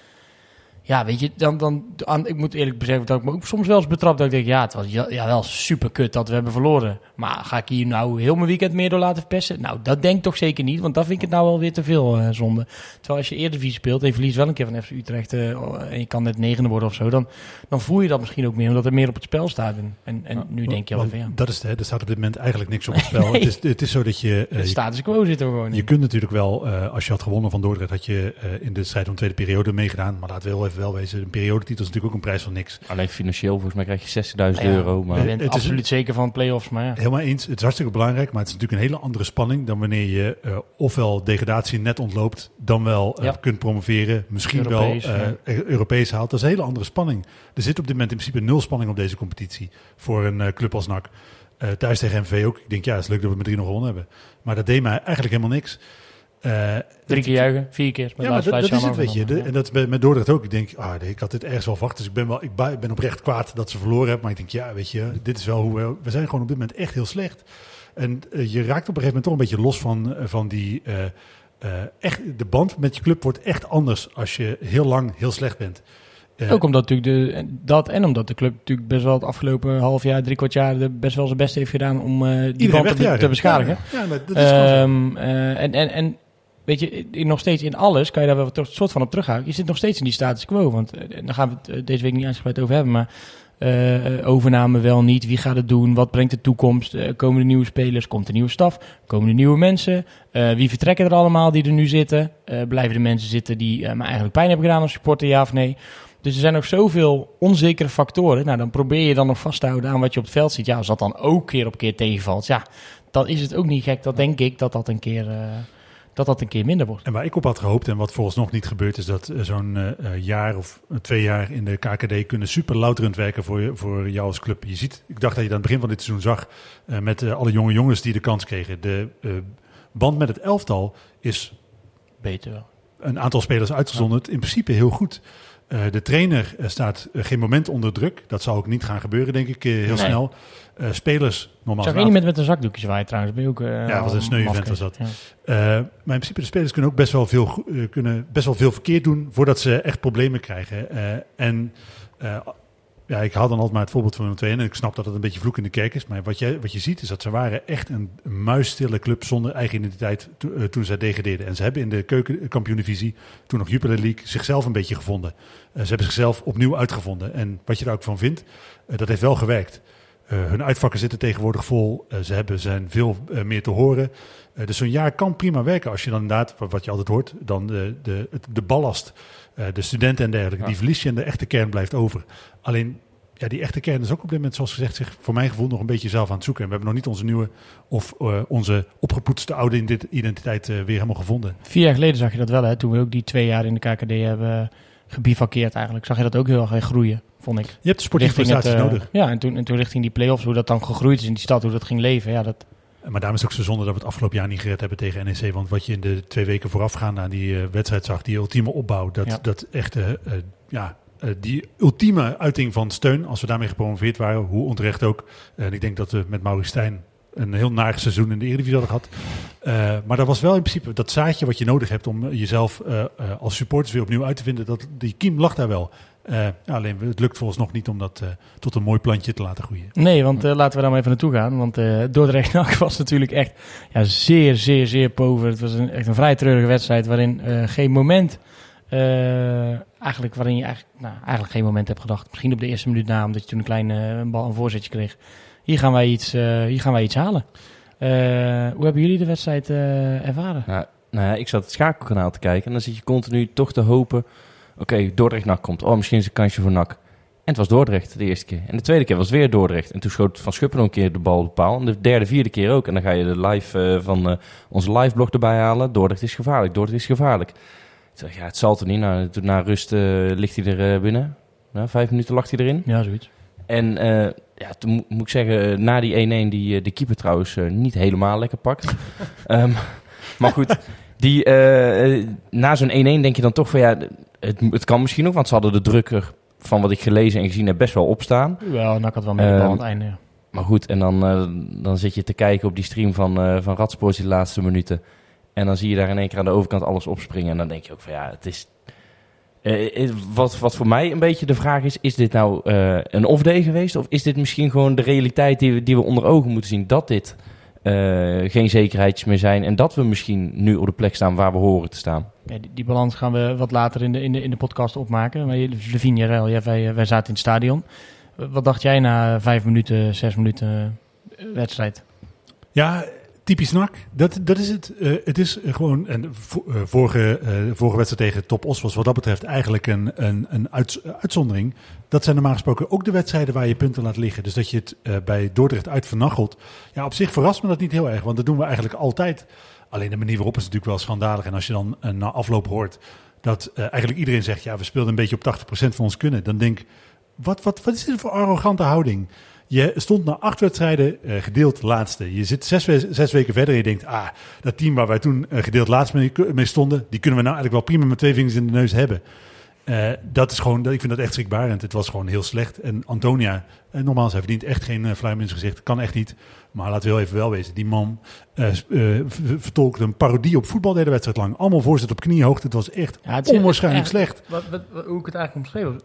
Ja, weet je, dan, dan, aan, ik moet eerlijk beseffen dat ik me ook soms wel eens betrapt. Dat ik denk, ja, het was ja, ja, wel super kut dat we hebben verloren. Maar ga ik hier nou heel mijn weekend meer door laten verpesten? Nou, dat denk ik toch zeker niet. Want dan vind ik het nou wel weer te veel eh, zonde. Terwijl als je eerder vies speelt en je verliest wel een keer van FC Utrecht. eh, en je kan net negende worden of zo. Dan, dan voel je dat misschien ook meer, omdat er meer op het spel staat. En, en, en nu denk je al Want van ja, Dat is het, hè, er staat op dit moment eigenlijk niks op het [LAUGHS] spel. Nee. het, is, het is zo dat je... eh, de status quo we gewoon Je kunt natuurlijk wel, als je had gewonnen van Dordrecht, had je in de strijd om de tweede periode meegedaan. Maar laten we heel even wel wezen, een periodetitel is natuurlijk ook een prijs van niks. Alleen financieel, volgens mij krijg je 60.000 Ja, euro. Maar Je bent Het is- absoluut zeker van play-offs, maar ja. Helemaal eens, het is hartstikke belangrijk, maar het is natuurlijk een hele andere spanning dan wanneer je eh, ofwel degradatie net ontloopt, dan wel eh, Ja. kunt promoveren, misschien Europees, wel eh, ja. eh, Europees haalt. Dat is een hele andere spanning. Er zit op dit moment in principe nul spanning op deze competitie voor een eh, club als NAC. Eh, thuis tegen MV ook. Ik denk, ja, het is leuk dat we met 3 nog gewonnen hebben. Maar dat deed mij eigenlijk helemaal niks. Eh, Drie keer juichen, vier keer. Met Ja, maar dat, dat is het, weet je. De- en dat is bij- met Dordrecht ook. Ik denk, ah, nee, ik had dit ergens wel verwacht. Dus ik ben, wel, ik ben oprecht kwaad dat ze verloren hebben. Maar ik denk, ja, weet je, dit is wel hoe we... We zijn gewoon op dit moment echt heel slecht. En eh, je raakt op een gegeven moment toch een beetje los van, eh, van die... echt, de band met je club wordt echt anders als je heel lang heel slecht bent. Ook omdat natuurlijk de, dat en omdat de club natuurlijk best wel het afgelopen half jaar, drie kwart jaar de best wel zijn best heeft gedaan om die band te, te beschadigen. Ja, ja, maar dat is eh, en, en, en weet je, nog steeds in alles kan je daar wel een soort van op terughouden. Je zit nog steeds in die status quo. Want eh, daar gaan we het eh, deze week niet uitgebreid over hebben. Maar eh, overname wel niet. Wie gaat het doen? Wat brengt de toekomst? Komen er nieuwe spelers? Komt er nieuwe staf? Komen er nieuwe mensen? Wie vertrekken er allemaal die er nu zitten? Blijven de mensen zitten die me eigenlijk pijn hebben gedaan als supporter, ja of nee? Dus er zijn nog zoveel onzekere factoren. Nou, dan probeer je dan nog vast te houden aan wat je op het veld ziet. Ja, als dat dan ook keer op keer tegenvalt, ja, dan is het ook niet gek. Dat denk ik dat dat een keer, dat dat een keer minder wordt. En waar ik op had gehoopt en wat volgens nog niet gebeurd is dat eh, zo'n eh, jaar of eh, twee jaar in de KKD kunnen super louterend werken voor, je, voor jou als club. Je ziet, ik dacht dat je dat aan het begin van dit seizoen zag met alle jonge jongens die de kans kregen. De band met het elftal is Beter een aantal spelers uitgezonderd in principe heel goed. De trainer staat geen moment onder druk. Dat zal ook niet gaan gebeuren, denk ik, heel Nee. snel. Eh, spelers, normaal Ik zag één met met een zakdoekje zwaaien trouwens. Ben je ook, eh, Ja, wat een sneu event was dat. Ja. Eh, maar in principe, de spelers kunnen ook best wel veel, kunnen best wel veel verkeerd doen voordat ze echt problemen krijgen. En ja, ik haal dan altijd maar het voorbeeld van Willem II. En ik snap dat het een beetje vloek in de kerk is. Maar wat je, wat je ziet is dat ze waren echt een, muisstille club zonder eigen identiteit to- toen zij degradeerden. En ze hebben in de keukenkampioen-divisie, toen nog Jupiler League, zichzelf een beetje gevonden. Ze hebben zichzelf opnieuw uitgevonden. En wat je daar ook van vindt, dat heeft wel gewerkt. Eh, hun uitvakken zitten tegenwoordig vol. Eh, ze hebben, zijn veel eh, meer te horen. Eh, dus zo'n jaar kan prima werken als je dan inderdaad, wat, je altijd hoort, dan de, de, de ballast, eh, de studenten en dergelijke, Ja. die verlies je en de echte kern blijft over. Alleen, ja, die echte kern is ook op dit moment, zoals gezegd, zich voor mijn gevoel nog een beetje zelf aan het zoeken. En we hebben nog niet onze nieuwe of eh, onze opgepoetste oude ident- identiteit weer helemaal gevonden. Vier jaar geleden zag je dat wel, hè? Toen we ook die twee jaar in de KKD hebben gebivakkeerd eigenlijk. Zag je dat ook heel erg groeien, vond ik. Je hebt de sportieve eh, nodig. Ja, en toen, en toen richting die play-offs, hoe dat dan gegroeid is in die stad, hoe dat ging leven. Ja, dat, Maar daarom is het ook zo zonde dat we het afgelopen jaar niet gered hebben tegen NEC. Want wat je in de twee weken voorafgaand aan die eh, wedstrijd zag, die ultieme opbouw, dat, Ja. dat echte, eh, ja, die ultieme uiting van steun, als we daarmee gepromoveerd waren, hoe onterecht ook. En ik denk dat we met Maurice Stijn een heel naar seizoen in de Eredivisie hadden gehad. Eh, maar dat was wel in principe dat zaadje wat je nodig hebt om jezelf als supporters weer opnieuw uit te vinden. Dat, die kiem lag daar wel. Eh, alleen het lukt volgens nog niet om dat eh, tot een mooi plantje te laten groeien. Nee, want eh, laten we daar maar even naartoe gaan. Want eh Dordrecht NAC was natuurlijk echt ja, zeer, zeer, zeer pover. Het was een, echt een vrij treurige wedstrijd waarin eh, geen moment... eh, eigenlijk waarin je eigenlijk, nou, eigenlijk geen moment hebt gedacht. Misschien op de eerste minuut na, omdat je toen een klein een bal, een voorzetje kreeg. Hier gaan wij iets, eh, hier gaan wij iets halen. Eh, hoe hebben jullie de wedstrijd eh, ervaren? Nou, nou ja, ik zat het schakelkanaal te kijken en dan zit je continu toch te hopen... Oké, Dordrecht-NAC komt. Oh, misschien is het een kansje voor NAC. En het was Dordrecht de eerste keer. En de tweede keer was weer Dordrecht. En toen schoot Van Schuppen nog een keer de bal op de paal. En de derde, vierde keer ook. En dan ga je de live eh, van eh, onze live blog erbij halen. Dordrecht is gevaarlijk, Dordrecht is gevaarlijk. Ik zeg, ja, het zal toch niet. Nou, toen na rust eh, ligt hij er binnen. Nou, vijf minuten lag hij erin. Ja, zoiets. En ja, toen mo- moet ik zeggen, na die 1-1 die de keeper trouwens niet helemaal lekker pakt. [LAUGHS] Ehm, maar goed, die, na zo'n 1-1 denk je dan toch van ja, het, het kan misschien ook, want ze hadden de drukker van wat ik gelezen en gezien heb best wel opstaan. Wel, NAC had wel met de bal Ehm, aan het einde. ja. Maar goed, en dan, eh, dan zit je te kijken op die stream van, eh van Radsport die laatste minuten. En dan zie je daar in één keer aan de overkant alles opspringen. En dan denk je ook van ja, het is... eh, wat, wat voor mij een beetje de vraag is, is dit nou een off-day geweest? Of is dit misschien gewoon de realiteit die we, die we onder ogen moeten zien? Dat dit eh, geen zekerheidjes meer zijn. En dat we misschien nu op de plek staan waar we horen te staan. Ja, die, die balans gaan we wat later in de, in de, in de podcast opmaken. Maar je- Levine, Jarel, ja, wij, wij zaten in het stadion. Wat dacht jij na vijf minuten, zes minuten eh, wedstrijd? Ja, typisch NAC. Dat, dat is het. Eh, het is gewoon. En vo- eh, vorige, eh, vorige wedstrijd tegen Top Os was wat dat betreft eigenlijk een, een, een uitzondering. Dat zijn normaal gesproken ook de wedstrijden waar je punten laat liggen. Dus dat je het eh, bij Dordrecht uit vernachelt. Ja, op zich verrast me dat niet heel erg. Want dat doen we eigenlijk altijd. Alleen de manier waarop is natuurlijk wel schandalig. En als je dan eh, na afloop hoort dat eh, eigenlijk iedereen zegt... ja, we speelden een beetje op 80% van ons kunnen. Dan denk ik, wat, wat, wat is dit voor arrogante houding? Je stond na acht wedstrijden eh, gedeeld laatste. Je zit zes, we- zes weken verder en je denkt... ah, dat team waar wij toen eh, gedeeld laatste mee, mee stonden... die kunnen we nou eigenlijk wel prima met twee vingers in de neus hebben. Eh, dat is gewoon, ik vind dat echt schrikbarend. Het was gewoon heel slecht. En Antonia, nogmaals, hij verdient echt geen uh, fluim in zijn gezicht. Kan echt niet. Maar laten we heel even wel wezen. Die man vertolkte een parodie op voetbal de hele wedstrijd lang. Allemaal voorzet op kniehoogte. Het was echt Ja, het is- onwaarschijnlijk echt- slecht. Wat, wat, wat- hoe ik het eigenlijk omschreven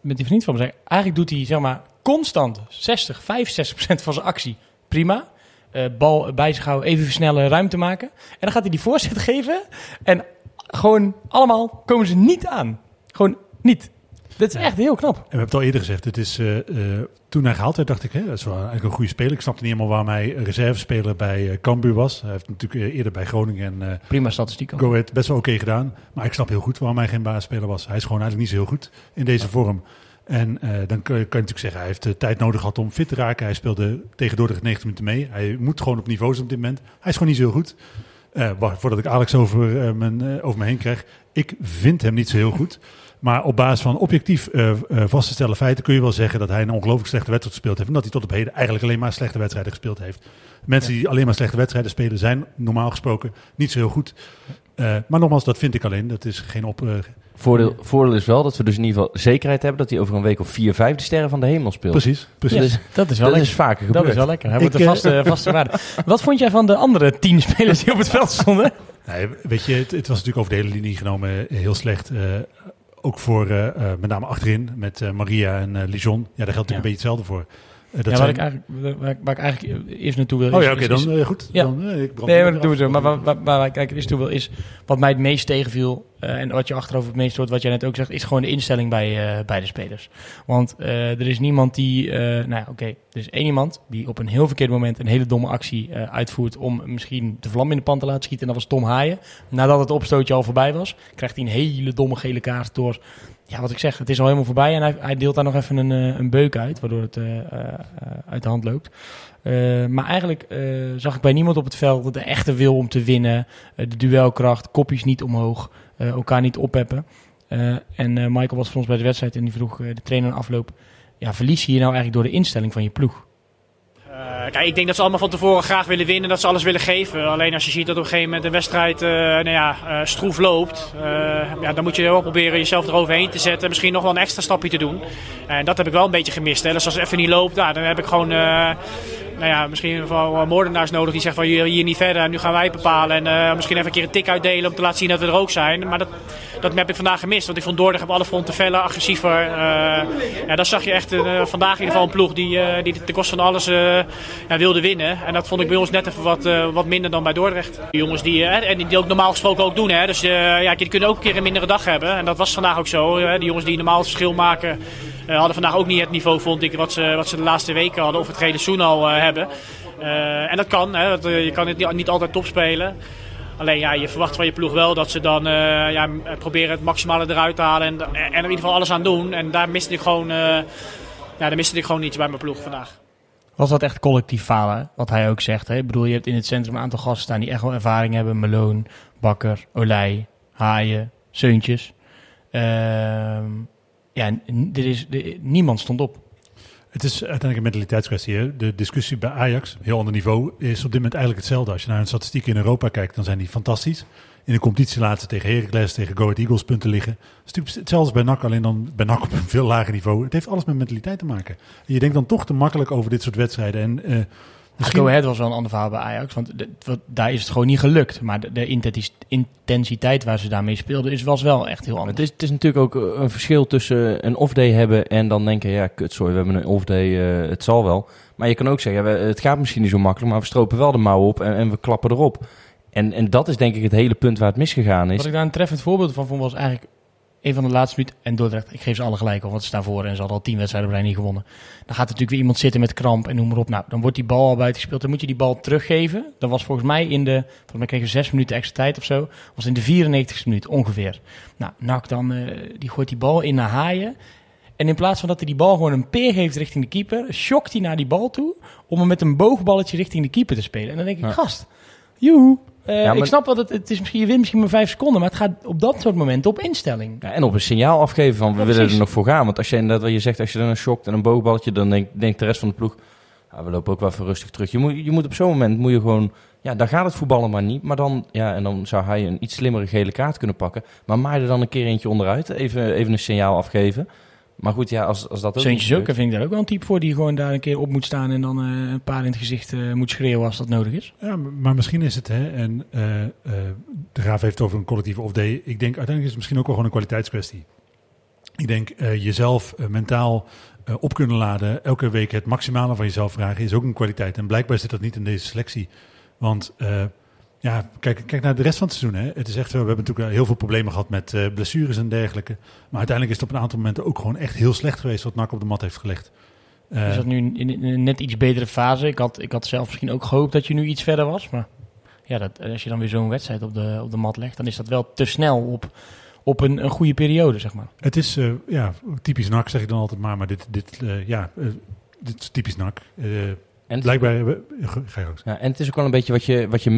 met die vriend van me zei. Eigenlijk doet hij zeg maar constant 60, 65 procent van zijn actie prima. Eh, bal bij zich houden, even versnellen, ruimte maken. En dan gaat hij die voorzet [LAUGHS] geven. En gewoon allemaal komen ze niet aan. Gewoon niet. Dat is Ja. echt heel knap. En we hebben het al eerder gezegd. Het is, eh, eh, toen hij gehaald werd, dacht ik, hè, dat is wel eigenlijk een goede speler. Ik snapte niet helemaal waarom hij reservespeler bij eh, Cambuur was. Hij heeft natuurlijk eerder bij Groningen en eh, Prima statistiek. al. Go Ahead best wel oké gedaan. Maar ik snap heel goed waarom hij geen basisspeler was. Hij is gewoon eigenlijk niet zo heel goed in deze vorm. En eh, dan kun je, je natuurlijk zeggen, hij heeft de tijd nodig gehad om fit te raken. Hij speelde tegen Dordrecht 90 minuten mee. Hij moet gewoon op niveau zijn op dit moment. Hij is gewoon niet zo heel goed. Eh, wacht, voordat ik Alex over, mijn, eh, over me heen krijg. Ik vind hem niet zo heel goed. Maar op basis van objectief vast te stellen feiten kun je wel zeggen dat hij een ongelooflijk slechte wedstrijd gespeeld heeft. En dat hij tot op heden eigenlijk alleen maar slechte wedstrijden gespeeld heeft. Mensen die alleen maar slechte wedstrijden spelen zijn normaal gesproken niet zo heel goed. Eh, maar nogmaals, dat vind ik alleen. Dat is geen op. eh, Voordeel, voordeel is wel dat we dus in ieder geval zekerheid hebben dat hij over een week of vier, vijf de sterren van de hemel speelt. precies, precies. Ja, Dus dat is wel dat lekker. is vaker gebeurd. Dat is wel lekker. Hij Ik, wordt een eh, vaste, vaste [LAUGHS] waarde. Wat vond jij van de andere tien spelers die op het veld stonden? Nee, weet je, het, het was natuurlijk over de hele linie genomen heel slecht. Eh, ook voor met name achterin met eh, Maria en eh Lijon. Ja, daar geldt natuurlijk Ja. een beetje hetzelfde voor. Eh, dat ja, waar, zijn- ik eigenlijk, waar, ik- waar ik eigenlijk eerst naartoe wil... Oh is- ja, oké, is- is- dan eh, goed. Ja. Dan, eh, ik brand Nee, maar dat doen we zo. Maar waar, waar, waar ik eigenlijk eerst toe wil is... Wat mij het meest tegenviel... eh, en wat je achterover het meest hoort, wat jij net ook zegt... is gewoon de instelling bij, eh, bij de spelers. Want eh, er is niemand die... nou ja, oké. er is één iemand die op een heel verkeerd moment... een hele domme actie uitvoert... om misschien de vlam in de pan te laten schieten. En dat was Tom Haaien. Nadat het opstootje al voorbij was... krijgt hij een hele domme gele kaart door... Ja, wat ik zeg, het is al helemaal voorbij en hij, hij deelt daar nog even een, een beuk uit, waardoor het uit de hand loopt. Eh, maar eigenlijk eh, zag ik bij niemand op het veld de echte wil om te winnen. eh, de duelkracht, kopjes niet omhoog, elkaar niet oppeppen. Eh, en Michael was voor ons bij de wedstrijd en die vroeg de trainer aan afloop. Ja, verlies je hier nou eigenlijk door de instelling van je ploeg? Kijk, ik denk dat ze allemaal van tevoren graag willen winnen, dat ze alles willen geven. Alleen als je ziet dat op een gegeven moment de wedstrijd nou ja, stroef loopt, ja, dan moet je wel proberen jezelf eroverheen te zetten. Misschien nog wel een extra stapje te doen. En dat heb ik wel een beetje gemist. Hè. Dus als het even niet loopt, nou, dan heb ik gewoon nou ja, misschien wel moordenaars nodig die zeggen van hier, hier niet verder, nu gaan wij bepalen. En eh, misschien even een keer een tik uitdelen om te laten zien dat we er ook zijn. Maar dat, dat heb ik vandaag gemist. Want ik vond Dordrecht op alle fronten feller, agressiever. Eh, ja, dan zag je echt eh, vandaag in ieder geval een ploeg die, eh, die ten koste van alles eh, ja, wilde winnen. En dat vond ik bij ons net even wat, eh, wat minder dan bij Dordrecht. Jongens die, eh, en die ook normaal gesproken ook doen. Hè. Dus eh, ja, die kunnen ook een keer een mindere dag hebben. En dat was vandaag ook zo. Hè. Die jongens die normaal het verschil maken, eh, hadden vandaag ook niet het niveau, vond ik, wat ze, wat ze de laatste weken hadden. Of het hele seizoen al eh, Eh, en dat kan. Hè. Dat, eh, je kan het niet, niet altijd top spelen. Alleen ja, je verwacht van je ploeg wel dat ze dan eh, ja, proberen het maximale eruit te halen. En, en er in ieder geval alles aan doen. En daar miste ik gewoon, eh, ja, daar miste ik gewoon iets bij mijn ploeg vandaag. Was dat echt collectief falen, wat hij ook zegt? Hè? Ik bedoel, je hebt in het centrum een aantal gasten staan die echt wel ervaring hebben. Meloon, Bakker, Olij, Haaien, Seuntjes. Ehm, ja, er is, niemand stond op. Het is uiteindelijk een mentaliteitskwestie. De discussie bij Ajax, heel ander niveau, is op dit moment eigenlijk hetzelfde. Als je naar hun statistieken in Europa kijkt, dan zijn die fantastisch. In de competitie laten tegen Heracles, tegen Go Ahead Eagles punten liggen. Het is hetzelfde als bij NAC, alleen dan bij NAC op een veel lager niveau. Het heeft alles met mentaliteit te maken. En je denkt dan toch te makkelijk over dit soort wedstrijden. En eh, Misschien... Go Ahead was wel een ander verhaal bij Ajax, want de- wat- daar is het gewoon niet gelukt. Maar de, de intensiteit waar ze daarmee speelden is, was wel echt heel Het anders. is, het is natuurlijk ook eh, een verschil tussen een off-day hebben en dan denken, ja, kut, sorry, we hebben een off-day, eh, het zal wel. Maar je kan ook zeggen, we- het gaat misschien niet zo makkelijk, maar we stropen wel de mouw op en, en we klappen erop. En, en dat is denk ik het hele punt waar het misgegaan is. Wat ik daar een treffend voorbeeld van vond, was eigenlijk een van de laatste minuten. En Dordrecht, ik geef ze alle gelijk al, want ze staan voor en ze hadden al tien wedstrijden bij niet gewonnen. Dan gaat er natuurlijk weer iemand zitten met kramp en noem maar op. Nou, dan wordt die bal al buiten gespeeld. Dan moet je die bal teruggeven. Dat was volgens mij in de, volgens mij kregen we zes minuten extra tijd of zo. Was in de 94ste minuut ongeveer. Nou, Nak dan, eh, die gooit die bal in naar Haaien. En in plaats van dat hij die bal gewoon een peer geeft richting de keeper, shokt hij naar die bal toe om hem met een boogballetje richting de keeper te spelen. En dan denk ik, Ja. gast, joehoe. Eh, Ja, maar- Ik snap wel dat het is misschien, je wint misschien maar vijf seconden, maar het gaat op dat soort momenten op instelling. Ja, en op een signaal afgeven van we Ja, willen er nog voor gaan. Want als je inderdaad wat je zegt, als je dan een shokt en een boogballetje, dan denkt, denkt de rest van de ploeg, we lopen ook wel even rustig terug. Je moet, je moet op zo'n moment, moet je gewoon, ja, daar gaat het voetballen maar niet. Maar dan, ja, en dan zou hij een iets slimmere gele kaart kunnen pakken. Maar maai er dan een keer eentje onderuit, even, even een signaal afgeven. Maar goed, ja, als, als dat ook ook, daar vind ik daar ook wel een type voor die gewoon daar een keer op moet staan en dan eh, een paar in het gezicht eh, moet schreeuwen als dat nodig is. Ja, maar misschien is het, hè, en eh, eh, de Graaf heeft het over een collectieve off-day. Ik denk uiteindelijk is het misschien ook wel gewoon een kwaliteitskwestie. Ik denk eh, jezelf mentaal eh, op kunnen laden, elke week het maximale van jezelf vragen, is ook een kwaliteit. En blijkbaar zit dat niet in deze selectie. Want eh, ja, kijk, kijk naar de rest van het seizoen. Hè. Het is echt, we hebben natuurlijk heel veel problemen gehad met eh, blessures en dergelijke. Maar uiteindelijk is het op een aantal momenten ook gewoon echt heel slecht geweest wat NAC op de mat heeft gelegd. Eh, is dat nu in, een net iets betere fase? Ik had, ik had zelf misschien ook gehoopt dat je nu iets verder was, maar ja, dat, als je dan weer zo'n wedstrijd op de, op de mat legt, dan is dat wel te snel op, op een, een goede periode, zeg maar. Het is eh, ja, typisch NAC, zeg ik dan altijd maar. Maar dit, dit, eh, ja, eh, dit is typisch NAC. En blijkbaar... hebben- ga- je. Ja, en het is ook wel een beetje wat je, wat je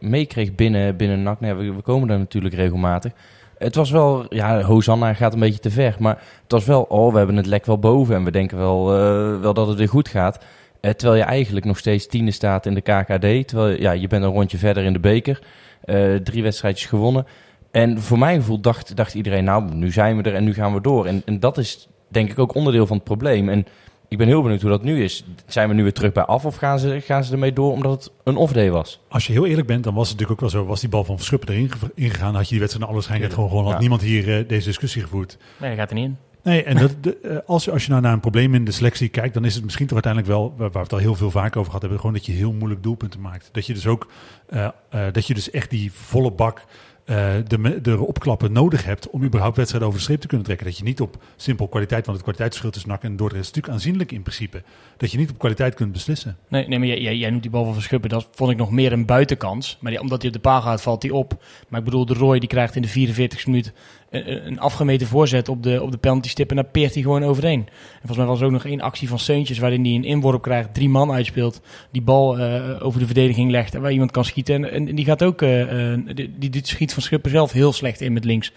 meekreeg, binnen, binnen NAC. Nou we komen daar natuurlijk regelmatig. Het was wel, ja, Hosanna gaat een beetje te ver. Maar het was wel, oh, we hebben het lek wel boven. En we denken wel, eh, wel dat het weer goed gaat. Eh, terwijl je eigenlijk nog steeds tiende staat in de KKD. Terwijl ja, je bent een rondje verder in de beker. Eh, drie wedstrijdjes gewonnen. En voor mijn gevoel dacht, dacht iedereen, nou, nu zijn we er en nu gaan we door. En, en dat is denk ik ook onderdeel van het probleem. En ik ben heel benieuwd hoe dat nu is. Zijn we nu weer terug bij af of gaan ze, gaan ze ermee door omdat het een off-day was? Als je heel eerlijk bent, dan was het natuurlijk ook wel zo. Was die bal van Verschuppen erin ge- ingegaan, had je die wedstrijd naar alle schijnheid gewoon gewonnen. Had Ja. niemand hier eh, deze discussie gevoerd. Nee, dat gaat er niet in. Nee, en [LAUGHS] dat, de, eh, als, je- als je nou naar een probleem in de selectie kijkt, dan is het misschien toch uiteindelijk wel, waar waar we het al heel veel vaak over gehad hebben, gewoon dat je heel moeilijk doelpunten maakt. Dat je dus ook, eh, eh, dat je dus echt die volle bak eh, de, de opklappen nodig hebt om überhaupt wedstrijden over de streep te kunnen trekken. Dat je niet op simpel kwaliteit, want het kwaliteitsverschil tussen NAC en Dordrecht is natuurlijk aanzienlijk in principe, dat je niet op kwaliteit kunt beslissen. Nee, nee maar jij, jij, jij noemt die bal van Verschuppen. Dat vond ik nog meer een buitenkans. Maar die, omdat hij op de paal gaat, valt hij op. Maar ik bedoel, de Roy die krijgt in de 44 minuut een, afgemeten voorzet op de, op de penalty stip. En daar peert hij gewoon overheen. En volgens mij was er ook nog één actie van Seuntjes waarin hij een inworp krijgt, drie man uitspeelt. Die bal eh, over de verdediging legt en waar iemand kan schieten. En, die gaat ook, eh, eh, die, die, schiet van Schuppen zelf heel slecht in met links.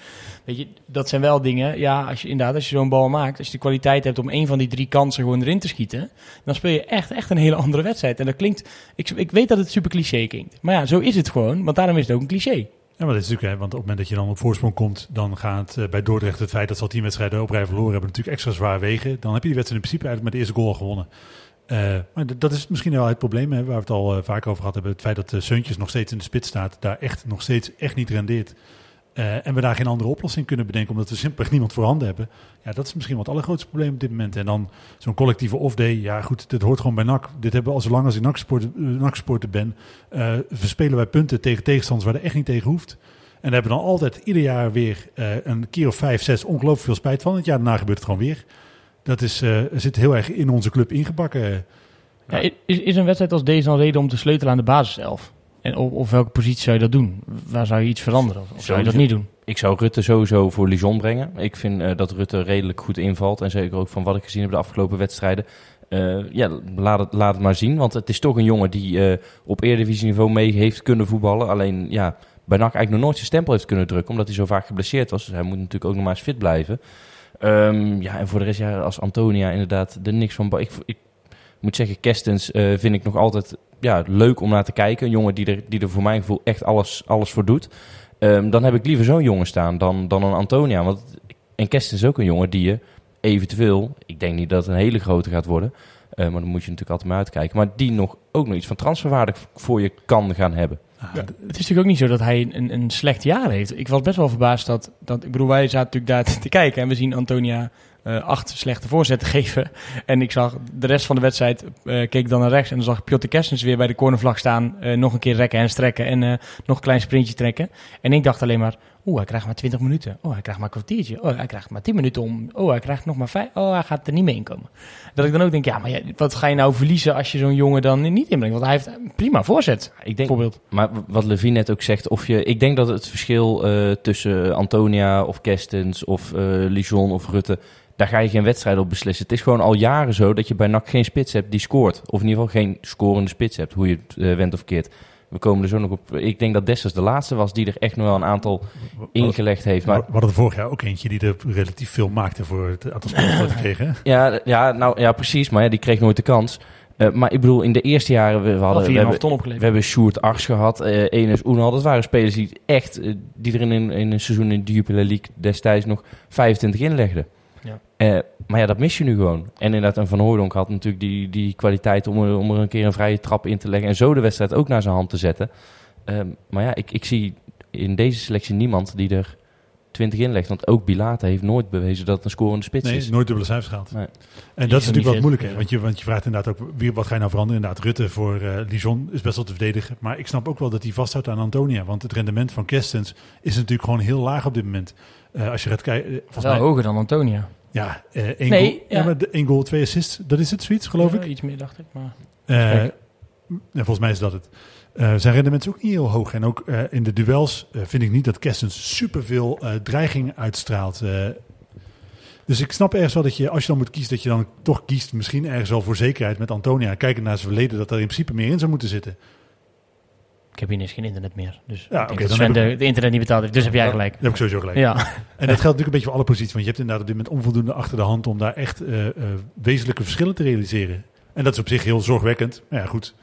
Weet je, dat zijn wel dingen. Ja, als je inderdaad, als je zo'n bal maakt, als je de kwaliteit hebt om één van die drie kansen gewoon erin te schieten, dan speel je echt, echt een hele andere wedstrijd. En dat klinkt, ik, ik weet dat het super cliché klinkt. Maar ja, zo is het gewoon, want daarom is het ook een cliché. Ja, maar dat is natuurlijk, want op het moment dat je dan op voorsprong komt, dan gaat eh, bij Dordrecht het feit dat ze al tien wedstrijden op rij verloren hebben natuurlijk extra zwaar wegen. Dan heb je die wedstrijd in principe eigenlijk met de eerste goal al gewonnen. Eh, maar dat is misschien wel het probleem hè, waar we het al eh, vaak over gehad hebben. Het feit dat Seuntjes nog steeds in de spits staat, daar echt nog steeds echt niet rendeert. Eh, en we daar geen andere oplossing kunnen bedenken, omdat we simpelweg niemand voorhanden hebben. Ja, dat is misschien wel het allergrootste probleem op dit moment. En dan zo'n collectieve off-day. Ja, goed, dit hoort gewoon bij NAC. Dit hebben we al zolang als ik NAC-supporter eh, ben. eh, verspelen wij punten tegen tegenstanders waar er echt niet tegen hoeft. En daar hebben we dan altijd ieder jaar weer een keer of vijf, zes ongelooflijk veel spijt van. Het jaar daarna gebeurt het gewoon weer. Dat is, zit heel erg in onze club ingebakken. Ja, is, is een wedstrijd als deze dan reden om te sleutelen aan de basiself? En op, op welke positie zou je dat doen? Waar zou je iets veranderen? Of zou je dat niet doen? Ik zou Rutte sowieso voor Lijon brengen. Ik vind eh, dat Rutte redelijk goed invalt. En zeker ook van wat ik gezien heb de afgelopen wedstrijden. Eh, ja, laat het, laat het maar zien. Want het is toch een jongen die eh, op Eredivisieniveau mee heeft kunnen voetballen. Alleen ja, bij NAC eigenlijk nog nooit zijn stempel heeft kunnen drukken. Omdat hij zo vaak geblesseerd was. Dus hij moet natuurlijk ook nog maar eens fit blijven. Ehm, ja, en voor de rest, ja, als Antonia inderdaad er niks van... Ik, ik moet zeggen, Kerstens vind ik nog altijd ja, leuk om naar te kijken. Een jongen die er, die er voor mijn gevoel echt alles, alles voor doet. Ehm, dan heb ik liever zo'n jongen staan dan, dan een Antonia. Want, en Kerstens is ook een jongen die je eventueel... Ik denk niet dat het een hele grote gaat worden... eh, maar dan moet je natuurlijk altijd maar uitkijken. Maar die nog ook nog iets van transferwaarde voor je kan gaan hebben. Ah, Ja, het is natuurlijk ook niet zo dat hij een, een slecht jaar heeft. Ik was best wel verbaasd dat, dat... Ik bedoel, wij zaten natuurlijk daar [LAUGHS] te kijken en we zien Antonia eh, acht slechte voorzetten [LAUGHS] geven. En ik zag de rest van de wedstrijd, eh, keek dan naar rechts en dan zag ik Piotr Kerstens weer bij de cornervlag staan. eh, nog een keer rekken en strekken en nog een klein sprintje trekken. En ik dacht alleen maar, oeh, hij krijgt maar 20 minuten. Oh, hij krijgt maar een kwartiertje. Oh, hij krijgt maar 10 minuten om. Oh, hij krijgt nog maar 5. Oh, hij gaat er niet mee inkomen. Dat ik dan ook denk, ja, maar ja, wat ga je nou verliezen als je zo'n jongen dan niet inbrengt? Want hij heeft een prima voorzet, Ik denk, bijvoorbeeld. Maar wat Levine net ook zegt, of je, ik denk dat het verschil tussen Antonia of Kerstens of Lijon of Rutte, daar ga je geen wedstrijd op beslissen. Het is gewoon al jaren zo dat je bij NAC geen spits hebt die scoort. Of in ieder geval geen scorende spits hebt, hoe je het eh, went of keert. We komen er zo nog op. Ik denk dat Dessers de laatste was die er echt nog wel een aantal ingelegd heeft. Maar we hadden er vorig jaar ook eentje die er relatief veel maakte voor het aantal spelers dat hij kreeg. Hè? ja, ja, nou, ja, precies. Maar ja, die kreeg nooit de kans. Eh, maar ik bedoel, in de eerste jaren, we, hadden... 4,5 we hebben, ton opgeleverd. We hebben Sjoerd Ars gehad, eh Enes Oenal. Dat waren spelers die echt, die er in, een- in een seizoen in de Jupiler League destijds nog 25 inlegden. Ja. Eh, maar ja, dat mis je nu gewoon. En inderdaad, een Van Hooydonk had natuurlijk die, die kwaliteit om er, om er een keer een vrije trap in te leggen. En zo de wedstrijd ook naar zijn hand te zetten. Ehm, maar ja, ik, ik zie in deze selectie niemand die er 20 inlegt. Want ook Bilate heeft nooit bewezen dat het een scorende spits Nee, is. nooit dubbele cijfers gehaald. Nee. En dat is natuurlijk wat fit. Want je, want je vraagt inderdaad ook, wie, wat ga je nou veranderen? Inderdaad, Rutte voor eh Lijon is best wel te verdedigen. Maar ik snap ook wel dat hij vasthoudt aan Antonia. Want het rendement van Kerstens is natuurlijk gewoon heel laag op dit moment. Eh, als je gaat kijken, eh, volgens Wel mij... hoger dan Antonia. Ja, eh één, Nee, goal, ja. ja. maar de, één goal, twee assists. Dat is het, zoiets, geloof Ja, ik. Iets meer, dacht ik. Maar... Eh, ja, volgens mij is dat het. Eh, zijn rendement is ook niet heel hoog. En ook eh, in de duels eh, vind ik niet dat Kerstens superveel dreiging uitstraalt. Dus ik snap ergens wel dat je, als je dan moet kiezen, dat je dan toch kiest, misschien ergens wel voor zekerheid met Antonia. Kijken naar zijn verleden, dat er in principe meer in zou moeten zitten. Ik heb hier ineens geen internet meer. Dus Ja, ik oké, dan Sven de, de internet niet betaald heeft. Dus heb jij gelijk. Dat heb ik sowieso gelijk. Ja. En dat geldt natuurlijk een beetje voor alle posities. Want je hebt inderdaad op dit moment onvoldoende achter de hand om daar echt wezenlijke verschillen te realiseren. En dat is op zich heel zorgwekkend. Maar ja, goed.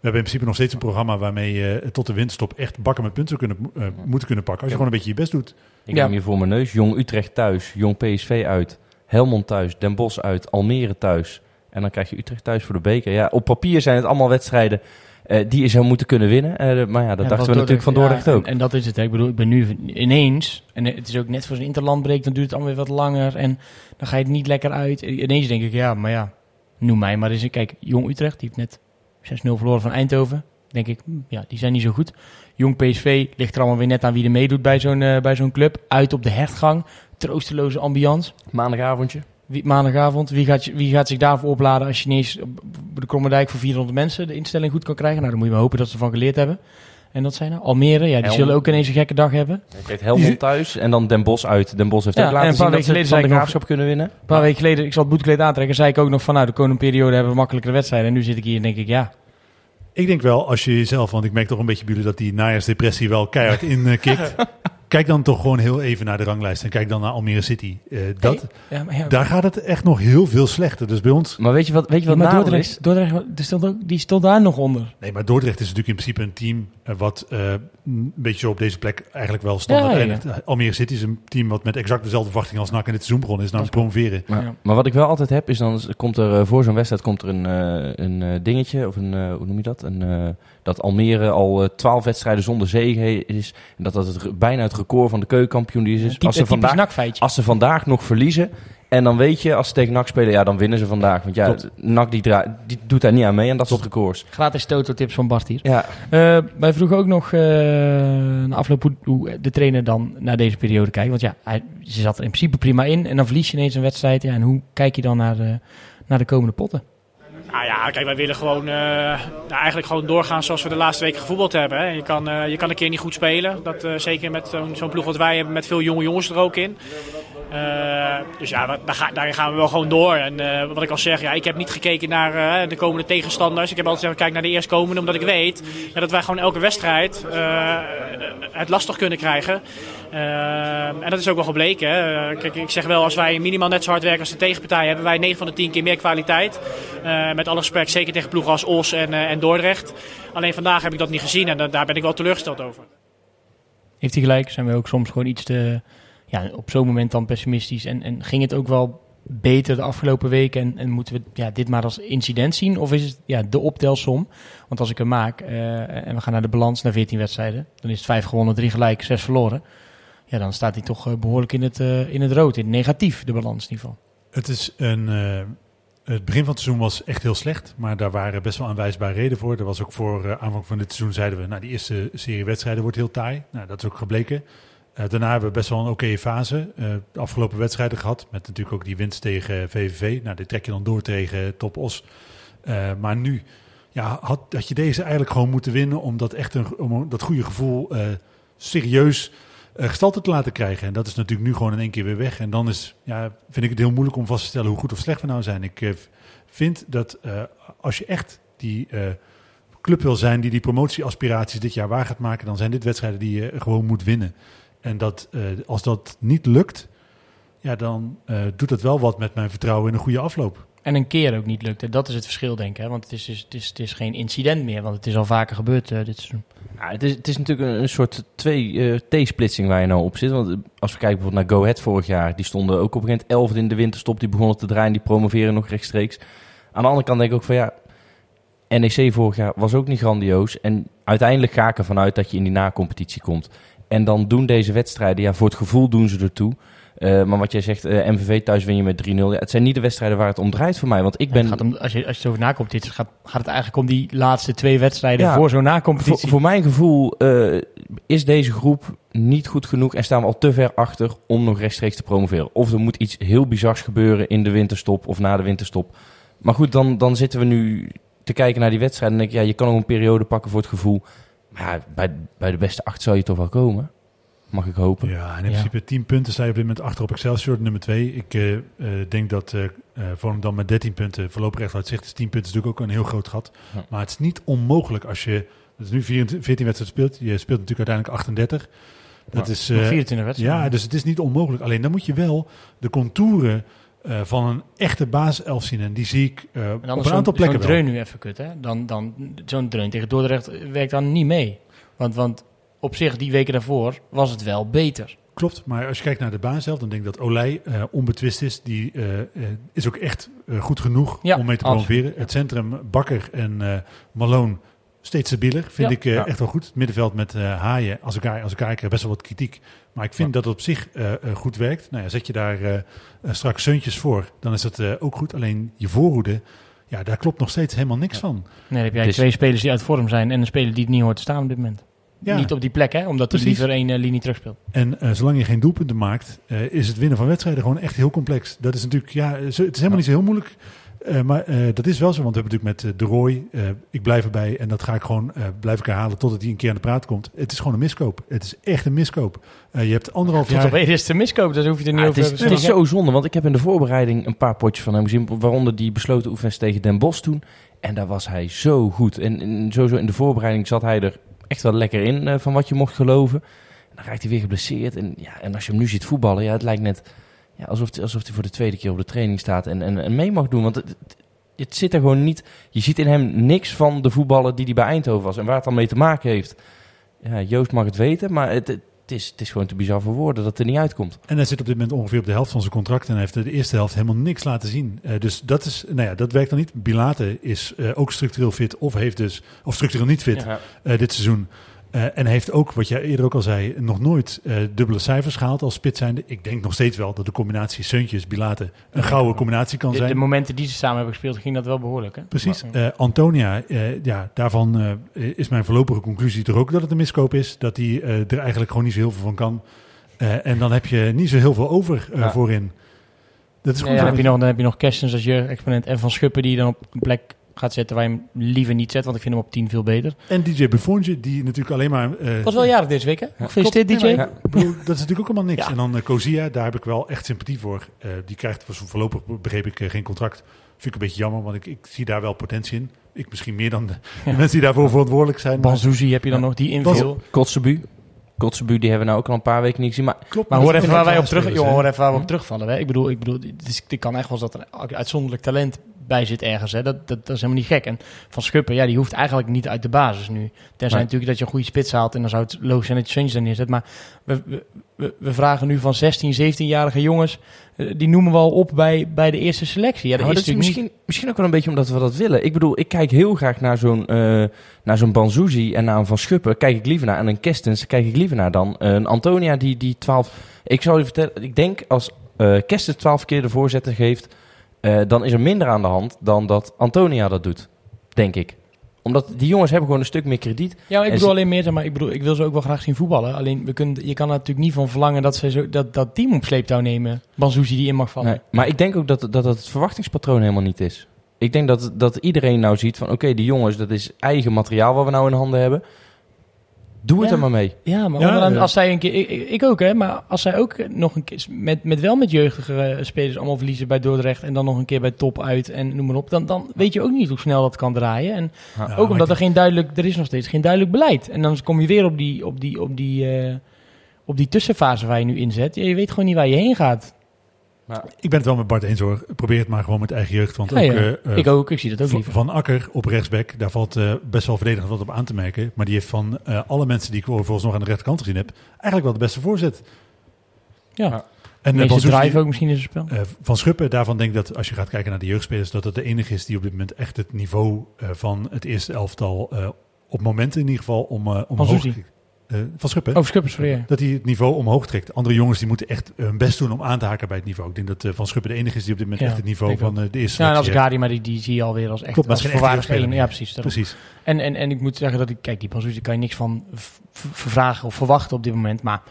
We hebben in principe nog steeds een programma waarmee je tot de winststop echt bakken met punten kunnen, eh, moeten kunnen pakken. Als je gewoon een beetje je best doet. Ik Ja. hem hier voor mijn neus. Jong Utrecht thuis, Jong PSV uit, Helmond thuis, Den Bosch uit, Almere thuis, En dan krijg je Utrecht thuis voor de beker. Ja, op papier zijn het allemaal wedstrijden eh, die je zou moeten kunnen winnen. Eh, maar ja, dat Ja, dachten we natuurlijk van Dordrecht ja, ook. En, en dat is het. Hè. Ik bedoel, ik ben nu ineens, en het is ook net voor zo'n interlandbreek, dan duurt het allemaal weer wat langer en dan ga je het niet lekker uit. En Ineens denk ik, ja, maar ja, noem mij maar eens. Kijk, Jong Utrecht, die heeft net 6-0 verloren van Eindhoven. Denk ik, hm, ja, die zijn niet zo goed. Jong PSV ligt er allemaal weer net aan wie er meedoet bij zo'n eh, bij zo'n club. Uit op de hertgang, troosteloze ambiance. Maandagavondje. Wie, maandagavond, wie gaat, wie gaat zich daarvoor opladen als je niet eens op op de Kromme Dijk voor 400 mensen de instelling goed kan krijgen? Nou, dan moet je maar hopen dat ze ervan geleerd hebben. En dat zijn er. Almere, ja, die Helm. zullen ook ineens een gekke dag hebben. Krijgt Helmond thuis en dan Den Bosch uit. Den Bosch heeft Ja, ook en een paar zien dat weken geleden van de zei ik nog- graafschap kunnen winnen. Een paar weken geleden, ik zal het boetekleed aantrekken, zei ik ook nog van, nou, de komende periode hebben we makkelijkere wedstrijden. En nu zit ik hier en denk ik, ja, Ik denk wel, als je jezelf, want ik merk toch een beetje bij jullie dat die najaarsdepressie wel keihard [LAUGHS] in eh, kikt. Kijk dan toch gewoon heel even naar de ranglijst en kijk dan naar Almere City. Eh, dat, ja, maar ja, Daar gaat het echt nog heel veel slechter. Dus bij ons... Maar weet je wat, weet je ja, wat Dordrecht, is? Dordrecht die, stond ook, die stond daar nog onder. Nee, maar Dordrecht is natuurlijk in principe een team eh, wat eh, een beetje zo op deze plek eigenlijk wel standaard Ja, ja, ja. eindigt. Almere City is een team wat met exact dezelfde verwachting als NAC in dit seizoen begonnen is, namelijk promoveren. Maar, Ja. maar wat ik wel altijd heb, is dan komt er voor zo'n wedstrijd komt er een, een dingetje, of een, hoe noem je dat? Een, eh, dat Almere al twaalf wedstrijden zonder zege is. En dat dat het, bijna het record van de keukenkampioen is. Als, ze vandaag, als ze vandaag nog verliezen, en dan weet je, als ze tegen NAC spelen, ja, dan winnen ze vandaag. Want ja, Klopt. NAC die, die doet daar niet aan mee, aan dat soort records. Gratis toto-tips van Bart hier. Ja, Eh, wij vroegen ook nog eh na afloop hoe, hoe de trainer dan naar deze periode kijkt. Want ja, hij, ze zat er in principe prima in. En dan verlies je ineens een wedstrijd. Ja, en hoe kijk je dan naar de, naar de komende potten? Nou ja, kijk, wij willen gewoon, eh, nou, eigenlijk gewoon doorgaan zoals we de laatste weken gevoetbald hebben. Hè. Je, kan, eh, je kan een keer niet goed spelen. Dat, eh, zeker met zo'n ploeg wat wij hebben, met veel jonge jongens er ook in. Dus ja, daar, gaan we wel gewoon door. En wat ik al zeg, ja, ik heb niet gekeken naar de komende tegenstanders. Ik heb altijd gezegd, kijk naar de eerstkomende, omdat ik weet dat wij gewoon elke wedstrijd het lastig kunnen krijgen. Eh, en dat is ook wel gebleken. Hè. Ik zeg wel, als wij minimaal net zo hard werken als de tegenpartij, hebben wij 9 van de 10 keer meer kwaliteit. Eh, met alle respect, zeker tegen ploegen als Os en, eh, en Dordrecht. Alleen vandaag heb ik dat niet gezien en da- daar ben ik wel teleurgesteld over. Heeft hij gelijk? Zijn we ook soms gewoon iets te, ja, op zo'n moment dan pessimistisch? En, en ging het ook wel beter de afgelopen weken? En, en moeten we ja, dit maar als incident zien? Of is het ja, de optelsom? Want als ik hem maak eh, en we gaan naar de balans, naar 14 wedstrijden, dan is het 5 gewonnen, 3 gelijk, 6 verloren. Ja, dan staat hij toch eh, behoorlijk in het, eh, in het rood, in het negatief, de balans in ieder geval. Het is een. eh, het begin van het seizoen was echt heel slecht, maar daar waren best wel aanwijsbare redenen voor. Er was ook voor aanvang van dit seizoen zeiden we, nou die eerste serie wedstrijden wordt heel taai. Nou, dat is ook gebleken. Daarna hebben we best wel een oké fase. de afgelopen wedstrijden gehad, met natuurlijk ook die winst tegen VVV. Nou, die trek je dan door tegen Top Os. Maar nu ja, had, had je deze eigenlijk gewoon moeten winnen om dat echt een, om dat goede gevoel serieus gestalte te laten krijgen. En dat is natuurlijk nu gewoon in één keer weer weg. En dan is, ja, vind ik het heel moeilijk om vast te stellen hoe goed of slecht we nou zijn. Ik eh, vind dat eh, als je echt die eh, club wil zijn die die promotieaspiraties dit jaar waar gaat maken, dan zijn dit wedstrijden die je gewoon moet winnen. En dat eh, als dat niet lukt, ja, dan eh, doet dat wel wat met mijn vertrouwen in een goede afloop. En een keer ook niet lukt. En dat is het verschil, denk ik. Hè? Want het is, dus- het, is, het is geen incident meer, want het is al vaker gebeurd eh, dit seizoen. Ja, het, is, het is natuurlijk een, een soort twee eh, T-splitsing waar je nou op zit. Want eh, als we kijken bijvoorbeeld naar Go Ahead vorig jaar, die stonden ook op een gegeven moment 11 in de winterstop. Die begonnen te draaien, die promoveren nog rechtstreeks. Aan de andere kant denk ik ook van ja, NEC vorig jaar was ook niet grandioos. En uiteindelijk ga ik ervan uit dat je in die na-competitie komt. En dan doen deze wedstrijden, ja, voor het gevoel doen ze ertoe. Eh, maar wat jij zegt, eh, MVV thuis win je met 3-0. Ja, het zijn niet de wedstrijden waar het om draait voor mij. Want ik Ja, het ben, gaat om, als, je, als je het over nacompetitie gaat, gaat het eigenlijk om die laatste twee wedstrijden Ja, voor zo'n voor, nacompetitie. voor mijn gevoel eh, is deze groep niet goed genoeg en staan we al te ver achter om nog rechtstreeks te promoveren. Of er moet iets heel bizars gebeuren in de winterstop of na de winterstop. Maar goed, dan, dan zitten we nu te kijken naar die wedstrijd en denk ik, ja, je kan nog een periode pakken voor het gevoel. Maar ja, bij, bij de beste acht zou je toch wel komen. Mag ik hopen. Ja, en in Ja. principe 10 punten sta je op dit moment achter op Excelsior, nummer 2. Ik eh, eh, denk dat eh eh, Volendam met 13 punten voorlopig echt uit zicht is. 10 punten is natuurlijk ook een heel groot gat. Ja. Maar het is niet onmogelijk als je, dat is nu 24, 14 wedstrijden speelt. Je speelt natuurlijk uiteindelijk 38. Dat Ja. is, Nog eh, 24 wedstrijden. ja, dus het is niet onmogelijk. Alleen dan moet je wel de contouren eh, van een echte basiself zien. En die zie ik eh, op dan een aantal zo'n plekken zo'n wel. dreun nu even kut, hè? Dan, dan, zo'n dreun tegen Dordrecht werkt dan niet mee. Want, want op zich, die weken daarvoor, was het wel beter. Klopt, maar als je kijkt naar de baan zelf, dan denk ik dat Olij eh, onbetwist is. Die eh, eh, is ook echt eh, goed genoeg Ja, om mee te promoveren. Het centrum Bakker en eh Malone steeds stabieler, vind Ja. ik eh, Ja. echt wel goed. Het middenveld met eh, Haaien, als elkaar, als elkaar krijg best wel wat kritiek. Maar ik vind dat het op zich goed werkt. Nou ja, zet je daar straks Seuntjes voor, dan is dat eh, ook goed. Alleen je voorhoede, ja, daar klopt nog steeds helemaal niks van. Nee, dan heb jij is- twee spelers die uit vorm zijn en een speler die het niet hoort te staan op dit moment. Ja. Niet op die plek, hè? Omdat hij Precies. liever één eh, linie terugspeelt. En eh, zolang je geen doelpunten maakt, eh, is het winnen van wedstrijden gewoon echt heel complex. Dat is natuurlijk, ja, zo- het is helemaal niet zo heel moeilijk. Eh, maar eh, dat is wel zo, want we hebben natuurlijk met De Roy, eh, ik blijf erbij en dat ga ik gewoon, eh blijf ik herhalen totdat hij een keer aan de praat komt. Het is gewoon een miskoop. Het is echt een miskoop. Eh, je hebt anderhalf Tot jaar... op één is te miskoop, daar hoef je er niet Ja, over het, is, te het is zo zonde, want ik heb in de voorbereiding een paar potjes van hem gezien. Waaronder die besloten oefenwedstrijd tegen Den Bosch toen. En daar was hij zo goed. En, en sowieso in de voorbereiding zat hij er echt wel lekker in, eh, van wat je mocht geloven. En dan raakt hij weer geblesseerd. En, ja, en als je hem nu ziet voetballen, ja, het lijkt net ja, alsof, hij- alsof hij voor de tweede keer op de training staat en, en, en mee mag doen. Want het, het, zit er gewoon niet... Je ziet in hem niks van de voetballer die hij bij Eindhoven was. En waar het dan mee te maken heeft, ja, Joost mag het weten. Maar het, is, het is gewoon te bizar voor woorden dat het er niet uitkomt. En hij zit op dit moment ongeveer op de helft van zijn contract en hij heeft de eerste helft helemaal niks laten zien. Eh, dus dat is, nou ja, dat werkt dan niet. Bilate is eh, ook structureel fit of heeft dus, of structureel niet fit Ja. eh, dit seizoen. Eh, en heeft ook, wat jij eerder ook al zei, nog nooit eh, dubbele cijfers gehaald als spits zijnde. Ik denk nog steeds wel dat de combinatie Seuntjes, Bilate een gouden combinatie kan De, de zijn. momenten die ze samen hebben gespeeld, ging dat wel behoorlijk, hè? Precies. Eh, Antonia, ja, daarvan is mijn voorlopige conclusie toch ook dat het een miskoop is. Dat hij er eigenlijk gewoon niet zo heel veel van kan. En dan heb je niet zo heel veel over Ja. voorin. Dat is goed. dan, heb je nog, dan heb je nog Kerstens als jeugdexponent en Van Schuppen die je dan op een plek gaat zetten waar je hem liever niet zet, want ik vind hem op 10 veel beter. En DJ Buffonje, die natuurlijk alleen maar... eh, Was wel jarig deze week, hè? Gefeliciteerd, Klopt. DJ. Nee, maar ik bedoel, dat is natuurlijk ook allemaal niks. Ja. En dan uh, Kozia, daar heb ik wel echt sympathie voor. Uh, die krijgt voorlopig, begreep ik, uh, geen contract. Vind ik een beetje jammer, want ik, ik zie daar wel potentie in. Ik misschien meer dan de, de mensen die daarvoor verantwoordelijk zijn. Banzuzi heb je dan Ja. nog, die inviel. Kotzebu. Kotzebu, die hebben we nou ook al een paar weken niet gezien. Maar Klopt, Maar hoor even waar wij op terug, jongen, hoor even waar we op terugvallen. Hè? Ik bedoel, ik bedoel, het, is, het kan echt wel eens dat er uitzonderlijk talent bij zit ergens. Hè? Dat, dat, dat is helemaal niet gek. En Van Schuppen, ja, die hoeft eigenlijk niet uit de basis nu. Tenzij Nee. natuurlijk dat je een goede spits haalt en dan zou het logisch zijn dat je Suntjes daar neerzet. Maar we, we, we, vragen nu van 16, 17-jarige jongens, eh, die noemen we al op bij, bij de eerste selectie. Ja, dat is dat is natuurlijk misschien, misschien ook wel een beetje omdat we dat willen. Ik bedoel, ik kijk heel graag naar zo'n eh naar zo'n Banzuzi en naar een Van Schuppen. Kijk ik liever naar. En een Kestens kijk ik liever naar dan een Antonia die, die 12... Ik zou je vertellen, ik denk als eh Kestens 12 keer de voorzetter geeft... eh, dan is er minder aan de hand dan dat Antonia dat doet. Denk ik. Omdat die jongens hebben gewoon een stuk meer krediet. Ja, ik bedoel alleen meer, maar, ik bedoel, ik wil ze ook wel graag zien voetballen. Alleen, we kunnen, je kan er natuurlijk niet van verlangen dat ze zo, dat, dat team op sleeptouw nemen. Banzuzi die in mag vallen. Nee, maar ik denk ook dat, dat dat het verwachtingspatroon helemaal niet is. Ik denk dat, dat iedereen nou ziet van... Oké, die jongens, dat is eigen materiaal wat we nou in handen hebben. Doe het Ja. er maar mee. Ja, maar Ja, onderaan, ja. als zij een keer, ik, ook hè, maar als zij ook nog een keer met, met wel met jeugdige eh, spelers allemaal verliezen bij Dordrecht en dan nog een keer bij top uit en noem maar op, dan, dan weet je ook niet hoe snel dat kan draaien. En Ja, ook omdat ik- er geen duidelijk, er is nog steeds geen duidelijk beleid. En dan kom je weer op die, op die, op die, eh, op die tussenfase waar je nu in zet. Je weet gewoon niet waar je heen gaat. Ik ben het wel met Bart eens hoor. Probeer het maar gewoon met eigen jeugd. Want Ja, ook, ja. eh, eh, ik ook, ik zie dat ook Van, liever. van Akker op rechtsback, daar valt eh, best wel verdedigend wat op aan te merken. Maar die heeft van eh, alle mensen die ik volgens nog aan de rechterkant gezien heb, eigenlijk wel de beste voorzet. Ja. En De eh, drive ook misschien in zijn spel. eh, van Schuppen, daarvan denk ik dat als je gaat kijken naar de jeugdspelers, dat het de enige is die op dit moment echt het niveau eh, van het eerste elftal eh, op momenten in ieder geval om, omhoog Eh, van Schuppen. Oh, Schuppers, sorry. ja. Dat hij het niveau omhoog trekt. Andere jongens die moeten echt hun best doen om aan te haken bij het niveau. Ik denk dat eh, Van Schuppen de enige is die op dit moment Ja, echt het niveau van eh, de eerste Ja, en als Gadi, maar die, die zie je alweer als echt Klopt, als echte voorwaardig jeugdspeler Ja, precies. daarom. Precies. En, en, en ik moet zeggen dat ik, kijk, die Banzuzi kan je niks van v- v- vragen of verwachten op dit moment. Maar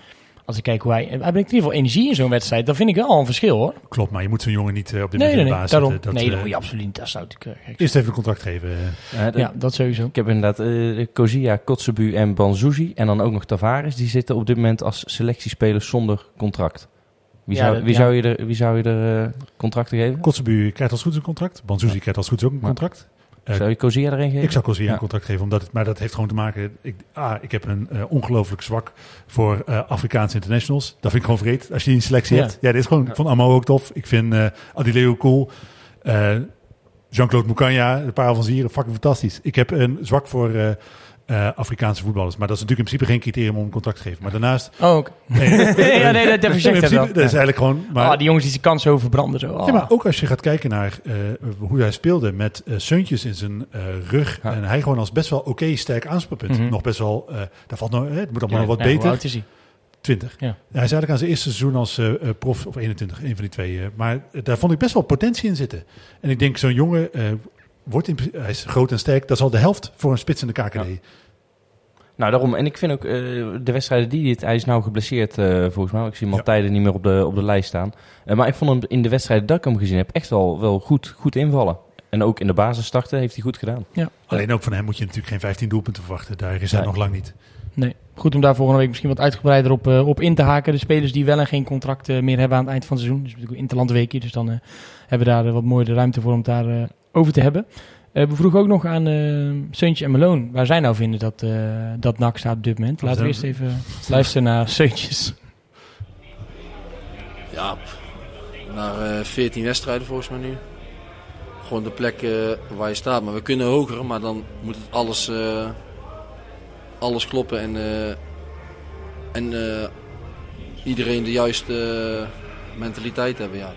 als ik kijk hoe hij, hij brengt in ieder geval energie in zo'n wedstrijd. Dan vind ik wel een verschil hoor. Klopt, maar je moet zo'n jongen niet eh, op dit Nee, nee, nee. de baas Daarom. zetten. Dat, nee, dat moet je absoluut niet. Dat zou ik eh. Eerst even een contract geven. eh. Ja, dat- Ja, dat sowieso. Ik heb inderdaad eh Kozia, Kotzebu en Banzuzi. En dan ook nog Tavares. Die zitten op dit moment als selectiespelers zonder contract. Wie Ja, zou, dat- wie ja. zou je er, wie zou je er eh, contracten geven? Kotzebu krijgt als goed een contract. Banzuzi krijgt als goed ook een contract. Eh, Zou je Kozia erin geven? ik zou Ja. een contract geven, omdat het, maar dat heeft gewoon te maken... Ik, ah, ik heb een eh, ongelooflijk zwak voor eh, Afrikaanse internationals. Dat vind ik gewoon vreed. Als je die een selectie Ja. hebt. Ja, dit is gewoon Ja. van Amo ook tof. Ik vind eh Adileo cool. Jean-Claude Moukanya, de Parel van Zieren, fucking fantastisch. Ik heb een zwak voor eh, Afrikaanse voetballers. Maar dat is natuurlijk in principe geen criterium om een contract te geven. Maar daarnaast... Oh, ook. Nee, [LAUGHS] ja, nee, dat dat is eigenlijk gewoon... Maar, oh, die jongens die zijn kans zo verbranden. Zo. Oh. ja, maar ook als je gaat kijken naar eh, hoe hij speelde met eh Seuntjes in zijn rug. Ja. En hij gewoon als best wel oké sterk aanspeelpunt. Mhm. Nog best wel... daar valt nog, hè, het moet allemaal Ja, nog wat ja, hoe beter. oud is hij? 20. Ja. Hij is eigenlijk aan zijn eerste seizoen als prof, of 21, een van die twee. maar daar vond ik best wel potentie in zitten. En ik denk, zo'n jongen wordt in, hij is groot en sterk. Dat is al de helft voor een spits in de KKD. Ja. Nou, daarom. En ik vind ook eh, de wedstrijden die dit... Hij is nou geblesseerd eh, volgens mij. Ik zie hem al Ja. tijden niet meer op de, op de lijst staan. Eh, maar ik vond hem in de wedstrijden dat ik hem gezien heb echt wel, wel goed, goed invallen. En ook in de basis starten heeft hij goed gedaan. Ja. Alleen ook van hem moet je natuurlijk geen 15 doelpunten verwachten. Daar is hij Nee. nog lang niet. Nee. Goed om daar volgende week misschien wat uitgebreider op, eh, op in te haken. De spelers die wel en geen contract meer hebben aan het eind van het seizoen. Dus natuurlijk interlandweekje. Dus dan eh, hebben we daar wat mooie ruimte voor om daar eh, over te hebben. Eh, we vroegen ook nog aan eh Seuntje en Meloon waar zij nou vinden dat, eh dat NAC staat op dit moment. Laten we eerst even luisteren naar Seuntjes. Ja, naar eh 14 wedstrijden volgens mij nu. Gewoon de plek eh, waar je staat. Maar we kunnen hoger, maar dan moet het alles, eh, alles kloppen en, eh, en eh, iedereen de juiste mentaliteit hebben. Ja.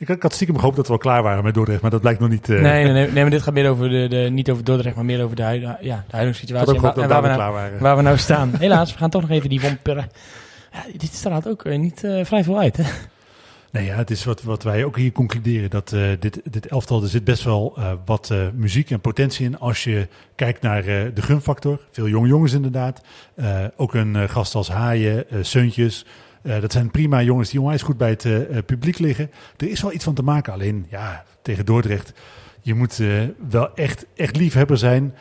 Ik, had- ik had stiekem gehoopt dat we al klaar waren met Dordrecht. Maar dat blijkt nog niet... eh, Nee, nee, nee, nee, maar dit gaat meer over de, de niet over Dordrecht, maar meer over de, huid, ja, de huidige situatie. ook En, wa- waar, we nou, klaar waren. waar we nou staan. [LAUGHS] Helaas, we gaan toch nog even die womperen. Ja, dit straalt ook eh, niet eh, vrij veel uit, hè? Nee, ja, het is wat, wat wij ook hier concluderen. Dat dit, dit elftal, er zit best wel wat muziek en potentie in. Als je kijkt naar de gunfactor. Veel jonge jongens inderdaad. Ook een gast als Haaien, Seuntjes. Eh, dat zijn prima jongens die onwijs goed bij het eh, eh, publiek liggen. Er is wel iets van te maken. Alleen, ja, tegen Dordrecht. Je moet eh, wel echt, echt liefhebber zijn.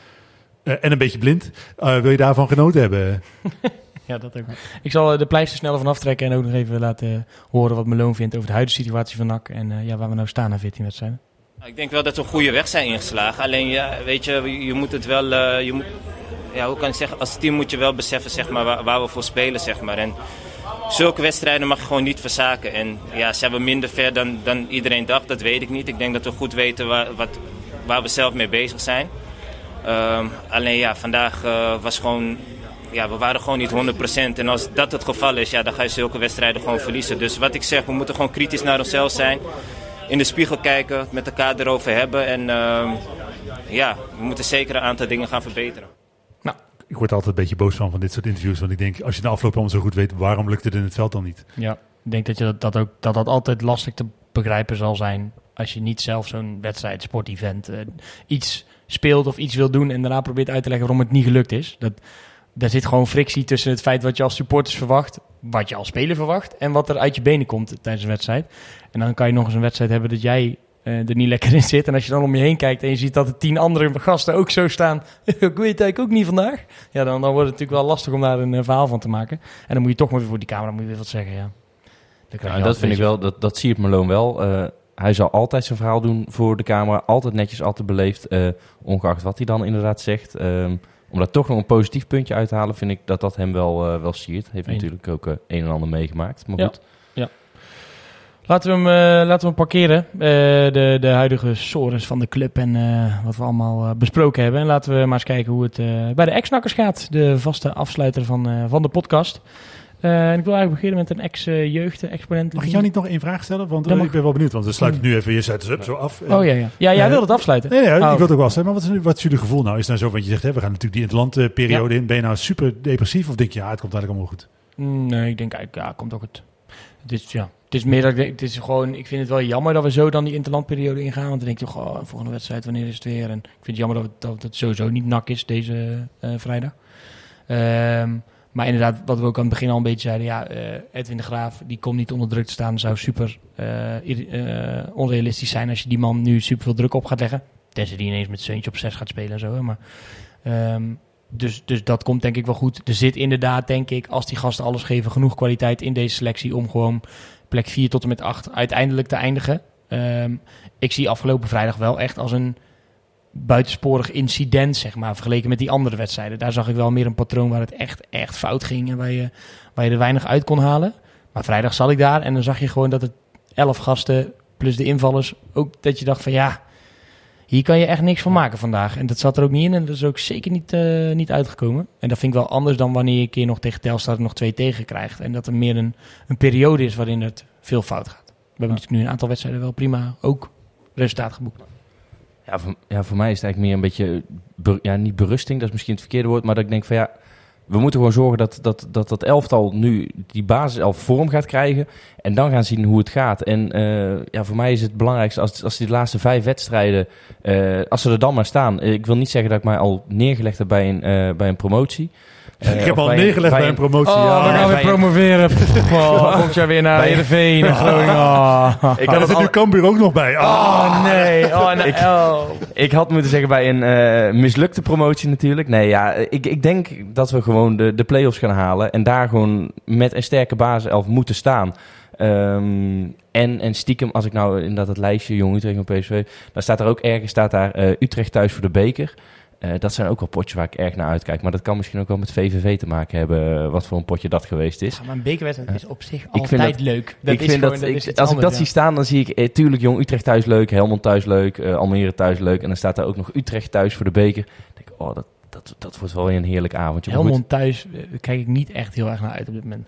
Eh, en een beetje blind. Eh, wil je daarvan genoten hebben? [LAUGHS] Ja, dat ook. Ik zal de pleister sneller van aftrekken en ook nog even laten horen wat Meloon vindt over de huidige situatie van NAC. En eh, ja, waar we nou staan na 14 wedstrijden. Ik denk wel dat we een goede weg zijn ingeslagen. Alleen, ja, weet je, je moet het wel... eh, je moet, ja, hoe kan ik zeggen? Als team moet je wel beseffen zeg maar, waar, waar we voor spelen. Zeg maar. En zulke wedstrijden mag je gewoon niet verzaken. En ja, zijn we minder ver dan, dan iedereen dacht? Dat weet ik niet. Ik denk dat we goed weten waar, wat, waar we zelf mee bezig zijn. Ehm, alleen ja, vandaag eh, was gewoon... Ja, we waren gewoon niet 100%. En als dat het geval is, ja, dan ga je zulke wedstrijden gewoon verliezen. Dus wat ik zeg, we moeten gewoon kritisch naar onszelf zijn. In de spiegel kijken, met elkaar erover hebben. En ehm, ja, we moeten zeker een aantal dingen gaan verbeteren. Ik word altijd een beetje boos van, van dit soort interviews. Want ik denk, als je de afloop allemaal zo goed weet, waarom lukt het in het veld dan niet? Ja, ik denk dat je dat, dat, ook, dat dat altijd lastig te begrijpen zal zijn als je niet zelf zo'n wedstrijd, sportevent, eh, iets speelt of iets wil doen en daarna probeert uit te leggen waarom het niet gelukt is. Dat, daar zit gewoon frictie tussen het feit wat je als supporters verwacht, wat je als speler verwacht en wat er uit je benen komt tijdens een wedstrijd. En dan kan je nog eens een wedstrijd hebben dat jij er niet lekker in zit. En als je dan om je heen kijkt en je ziet dat de tien andere gasten ook zo staan, [LAUGHS] ik weet eigenlijk ook niet vandaag. Ja, dan, dan wordt het natuurlijk wel lastig om daar een eh, verhaal van te maken. En dan moet je toch maar weer voor die camera moet je weer wat zeggen, ja. Dat vind ik wel, dat, dat zie ik Malone wel. Eh, hij zal altijd zijn verhaal doen voor de camera. Altijd netjes, altijd beleefd. eh, ongeacht wat hij dan inderdaad zegt. Ehm, om daar toch nog een positief puntje uit te halen, vind ik dat dat hem wel, eh, wel siert. Heeft natuurlijk ook eh, een en ander meegemaakt. Maar Ja. goed. Laten we hem, eh, laten we hem parkeren. Eh, de, de huidige sores van de club en eh, wat we allemaal besproken hebben. En laten we maar eens kijken hoe het bij de ex-nakkers gaat. De vaste afsluiter van, van de podcast. En ik wil eigenlijk beginnen met een ex-jeugd-exponent. Mag ik jou niet nog één vraag stellen? Want mag. ik ben wel benieuwd, want we sluiten nu even, je zet het zo af. Oh ja, ja. Ja, jij Eh, wilde het afsluiten. Nee, nee, Oh. ik wil het ook wel zeggen. Maar wat is, nu- wat is jullie gevoel nou? Is het nou zo, want je zegt, hè, we gaan natuurlijk die interlandperiode in. Ben je nou super depressief of denk je, ja, het komt eigenlijk allemaal goed? Mm, Nee, ik denk eigenlijk, ja, komt ook het. Is, ja, het is meer ik het is gewoon, ik vind het wel jammer dat we zo dan die interlandperiode ingaan. Want dan denk ik toch, volgende wedstrijd, wanneer is het weer? En ik vind het jammer dat, het- dat sowieso niet nak is deze eh, vrijdag. Ehm, maar inderdaad, wat we ook aan het begin al een beetje zeiden, ja, eh, Edwin de Graaf, die komt niet onder druk te staan. zou super eh, onrealistisch zijn als je die man nu super veel druk op gaat leggen. Tenzij die ineens met Seuntje op 6 gaat spelen en zo. Maar, ehm, dus, dus dat komt denk ik wel goed. Er zit inderdaad, denk ik, als die gasten alles geven, genoeg kwaliteit in deze selectie om gewoon plek 4 tot en met 8 uiteindelijk te eindigen. Ehm, ik zie afgelopen vrijdag wel echt als een buitensporig incident, zeg maar, vergeleken met die andere wedstrijden. Daar zag ik wel meer een patroon waar het echt, echt fout ging en waar je, waar je er weinig uit kon halen. Maar vrijdag zat ik daar en dan zag je gewoon dat het 11 gasten plus de invallers ook dat je dacht van ja, hier kan je echt niks van maken vandaag. En dat zat er ook niet in en dat is ook zeker niet, eh, niet uitgekomen. En dat vind ik wel anders dan wanneer je een keer nog tegen Telstar nog twee tegen krijgt. En dat er meer een, een periode is waarin het veel fout gaat. We hebben natuurlijk nu een aantal wedstrijden wel prima ook resultaat geboekt. Ja voor, ja, voor mij is het eigenlijk meer een beetje, ja, niet berusting, dat is misschien het verkeerde woord, maar dat ik denk van ja, we moeten gewoon zorgen dat dat, dat, dat elftal nu die basiself vorm gaat krijgen en dan gaan zien hoe het gaat. En eh, ja, voor mij is het belangrijkste als, als die laatste vijf wedstrijden, eh, als ze er dan maar staan. Ik wil niet zeggen dat ik mij al neergelegd heb bij een, eh, bij een promotie. Eh, ik heb al neergelegd bij een promotie. Oh, ja. we gaan weer promoveren. [LAUGHS] Oh, volgend [LAUGHS] jaar weer naar Heerenveen en Groningen. Oh, [LAUGHS] Ik Ah, had het nu Cambuur ook nog bij. Ah. oh nee. Oh, nee. Ik- Oh. Ik had moeten zeggen bij een eh, mislukte promotie natuurlijk. Nee, ja, ik, ik denk dat we gewoon de, de play-offs gaan halen. En daar gewoon met een sterke basiself moeten staan. Ehm, en, en stiekem, als ik nou inderdaad het lijstje Jong Utrecht en PSV... dan staat er ook ergens staat daar, eh, Utrecht thuis voor de beker. Eh, dat zijn ook wel potjes waar ik erg naar uitkijk. Maar dat kan misschien ook wel met VVV te maken hebben... eh, wat voor een potje dat geweest is. Ja, maar een bekerwedstrijd is op zich vind altijd dat- leuk. Dat ik is vind gewoon, dat, ik- is als ik dat zie staan, dan zie ik eh, tuurlijk Jong Utrecht thuis leuk, Helmond thuis leuk, eh, Almere thuis leuk. En dan staat daar ook nog Utrecht thuis voor de beker. Dan denk ik, oh, dat, dat, dat wordt wel weer een heerlijk avondje. Goed. Helmond thuis eh, kijk ik niet echt heel erg naar uit op dit moment.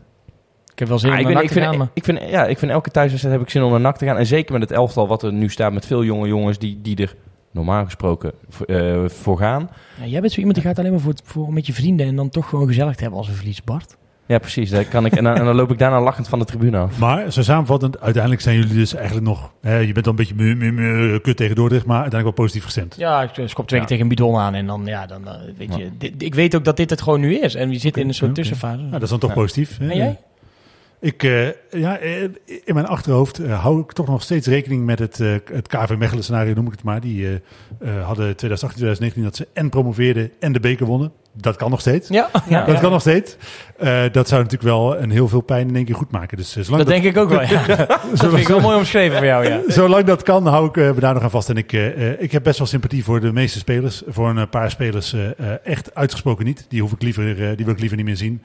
Ik heb wel zin Ah, om ik, naar vind, ik, te gaan, vind, ik, vind, ja, ik vind elke thuiswedstrijd heb ik zin om naar NAC te gaan. En zeker met het elftal wat er nu staat met veel jonge jongens die, die er normaal gesproken voor, eh, voor gaan. maar- Ja, jij bent zo iemand die gaat alleen maar voor, voor met je vrienden en dan toch gewoon gezellig te hebben als een verlies, Bart. Ja, precies. Daar kan ik, en, dan, en dan loop ik daarna lachend van de tribune af. Maar zo samenvattend, uiteindelijk zijn jullie dus eigenlijk nog... Hè, je bent dan een beetje mu, mu, mu, kut tegen Dordrecht, maar uiteindelijk wel positief gestemd. Ja, ik schop twee Ja. keer tegen een bidon aan en dan, ja, dan eh, weet je. dit- ik weet ook dat dit het gewoon nu is en we zitten in een soort tussenfase. Nou, dat is dan toch Ja. positief. Hè? En jij? Ik, eh, ja, eh, in mijn achterhoofd eh, hou ik toch nog steeds rekening met het, eh, het KV Mechelen scenario, noem ik het maar. Die eh, eh, hadden 2018, 2019 dat ze en promoveerden en de beker wonnen. Dat kan nog steeds. Ja, ja, Dat ja. kan nog steeds. Eh, dat zou natuurlijk wel een heel veel pijn in één keer goed maken. Dus zolang Dat denk ik ook wel, ja. [LAUGHS] Dat vind ik wel mooi omschreven voor jou, ja. [LAUGHS] Zolang dat kan, hou ik me daar nog aan vast. En ik, ik heb best wel sympathie voor de meeste spelers. Voor een paar spelers echt uitgesproken niet. Die, hoef ik liever, eh, die wil ik liever niet meer zien.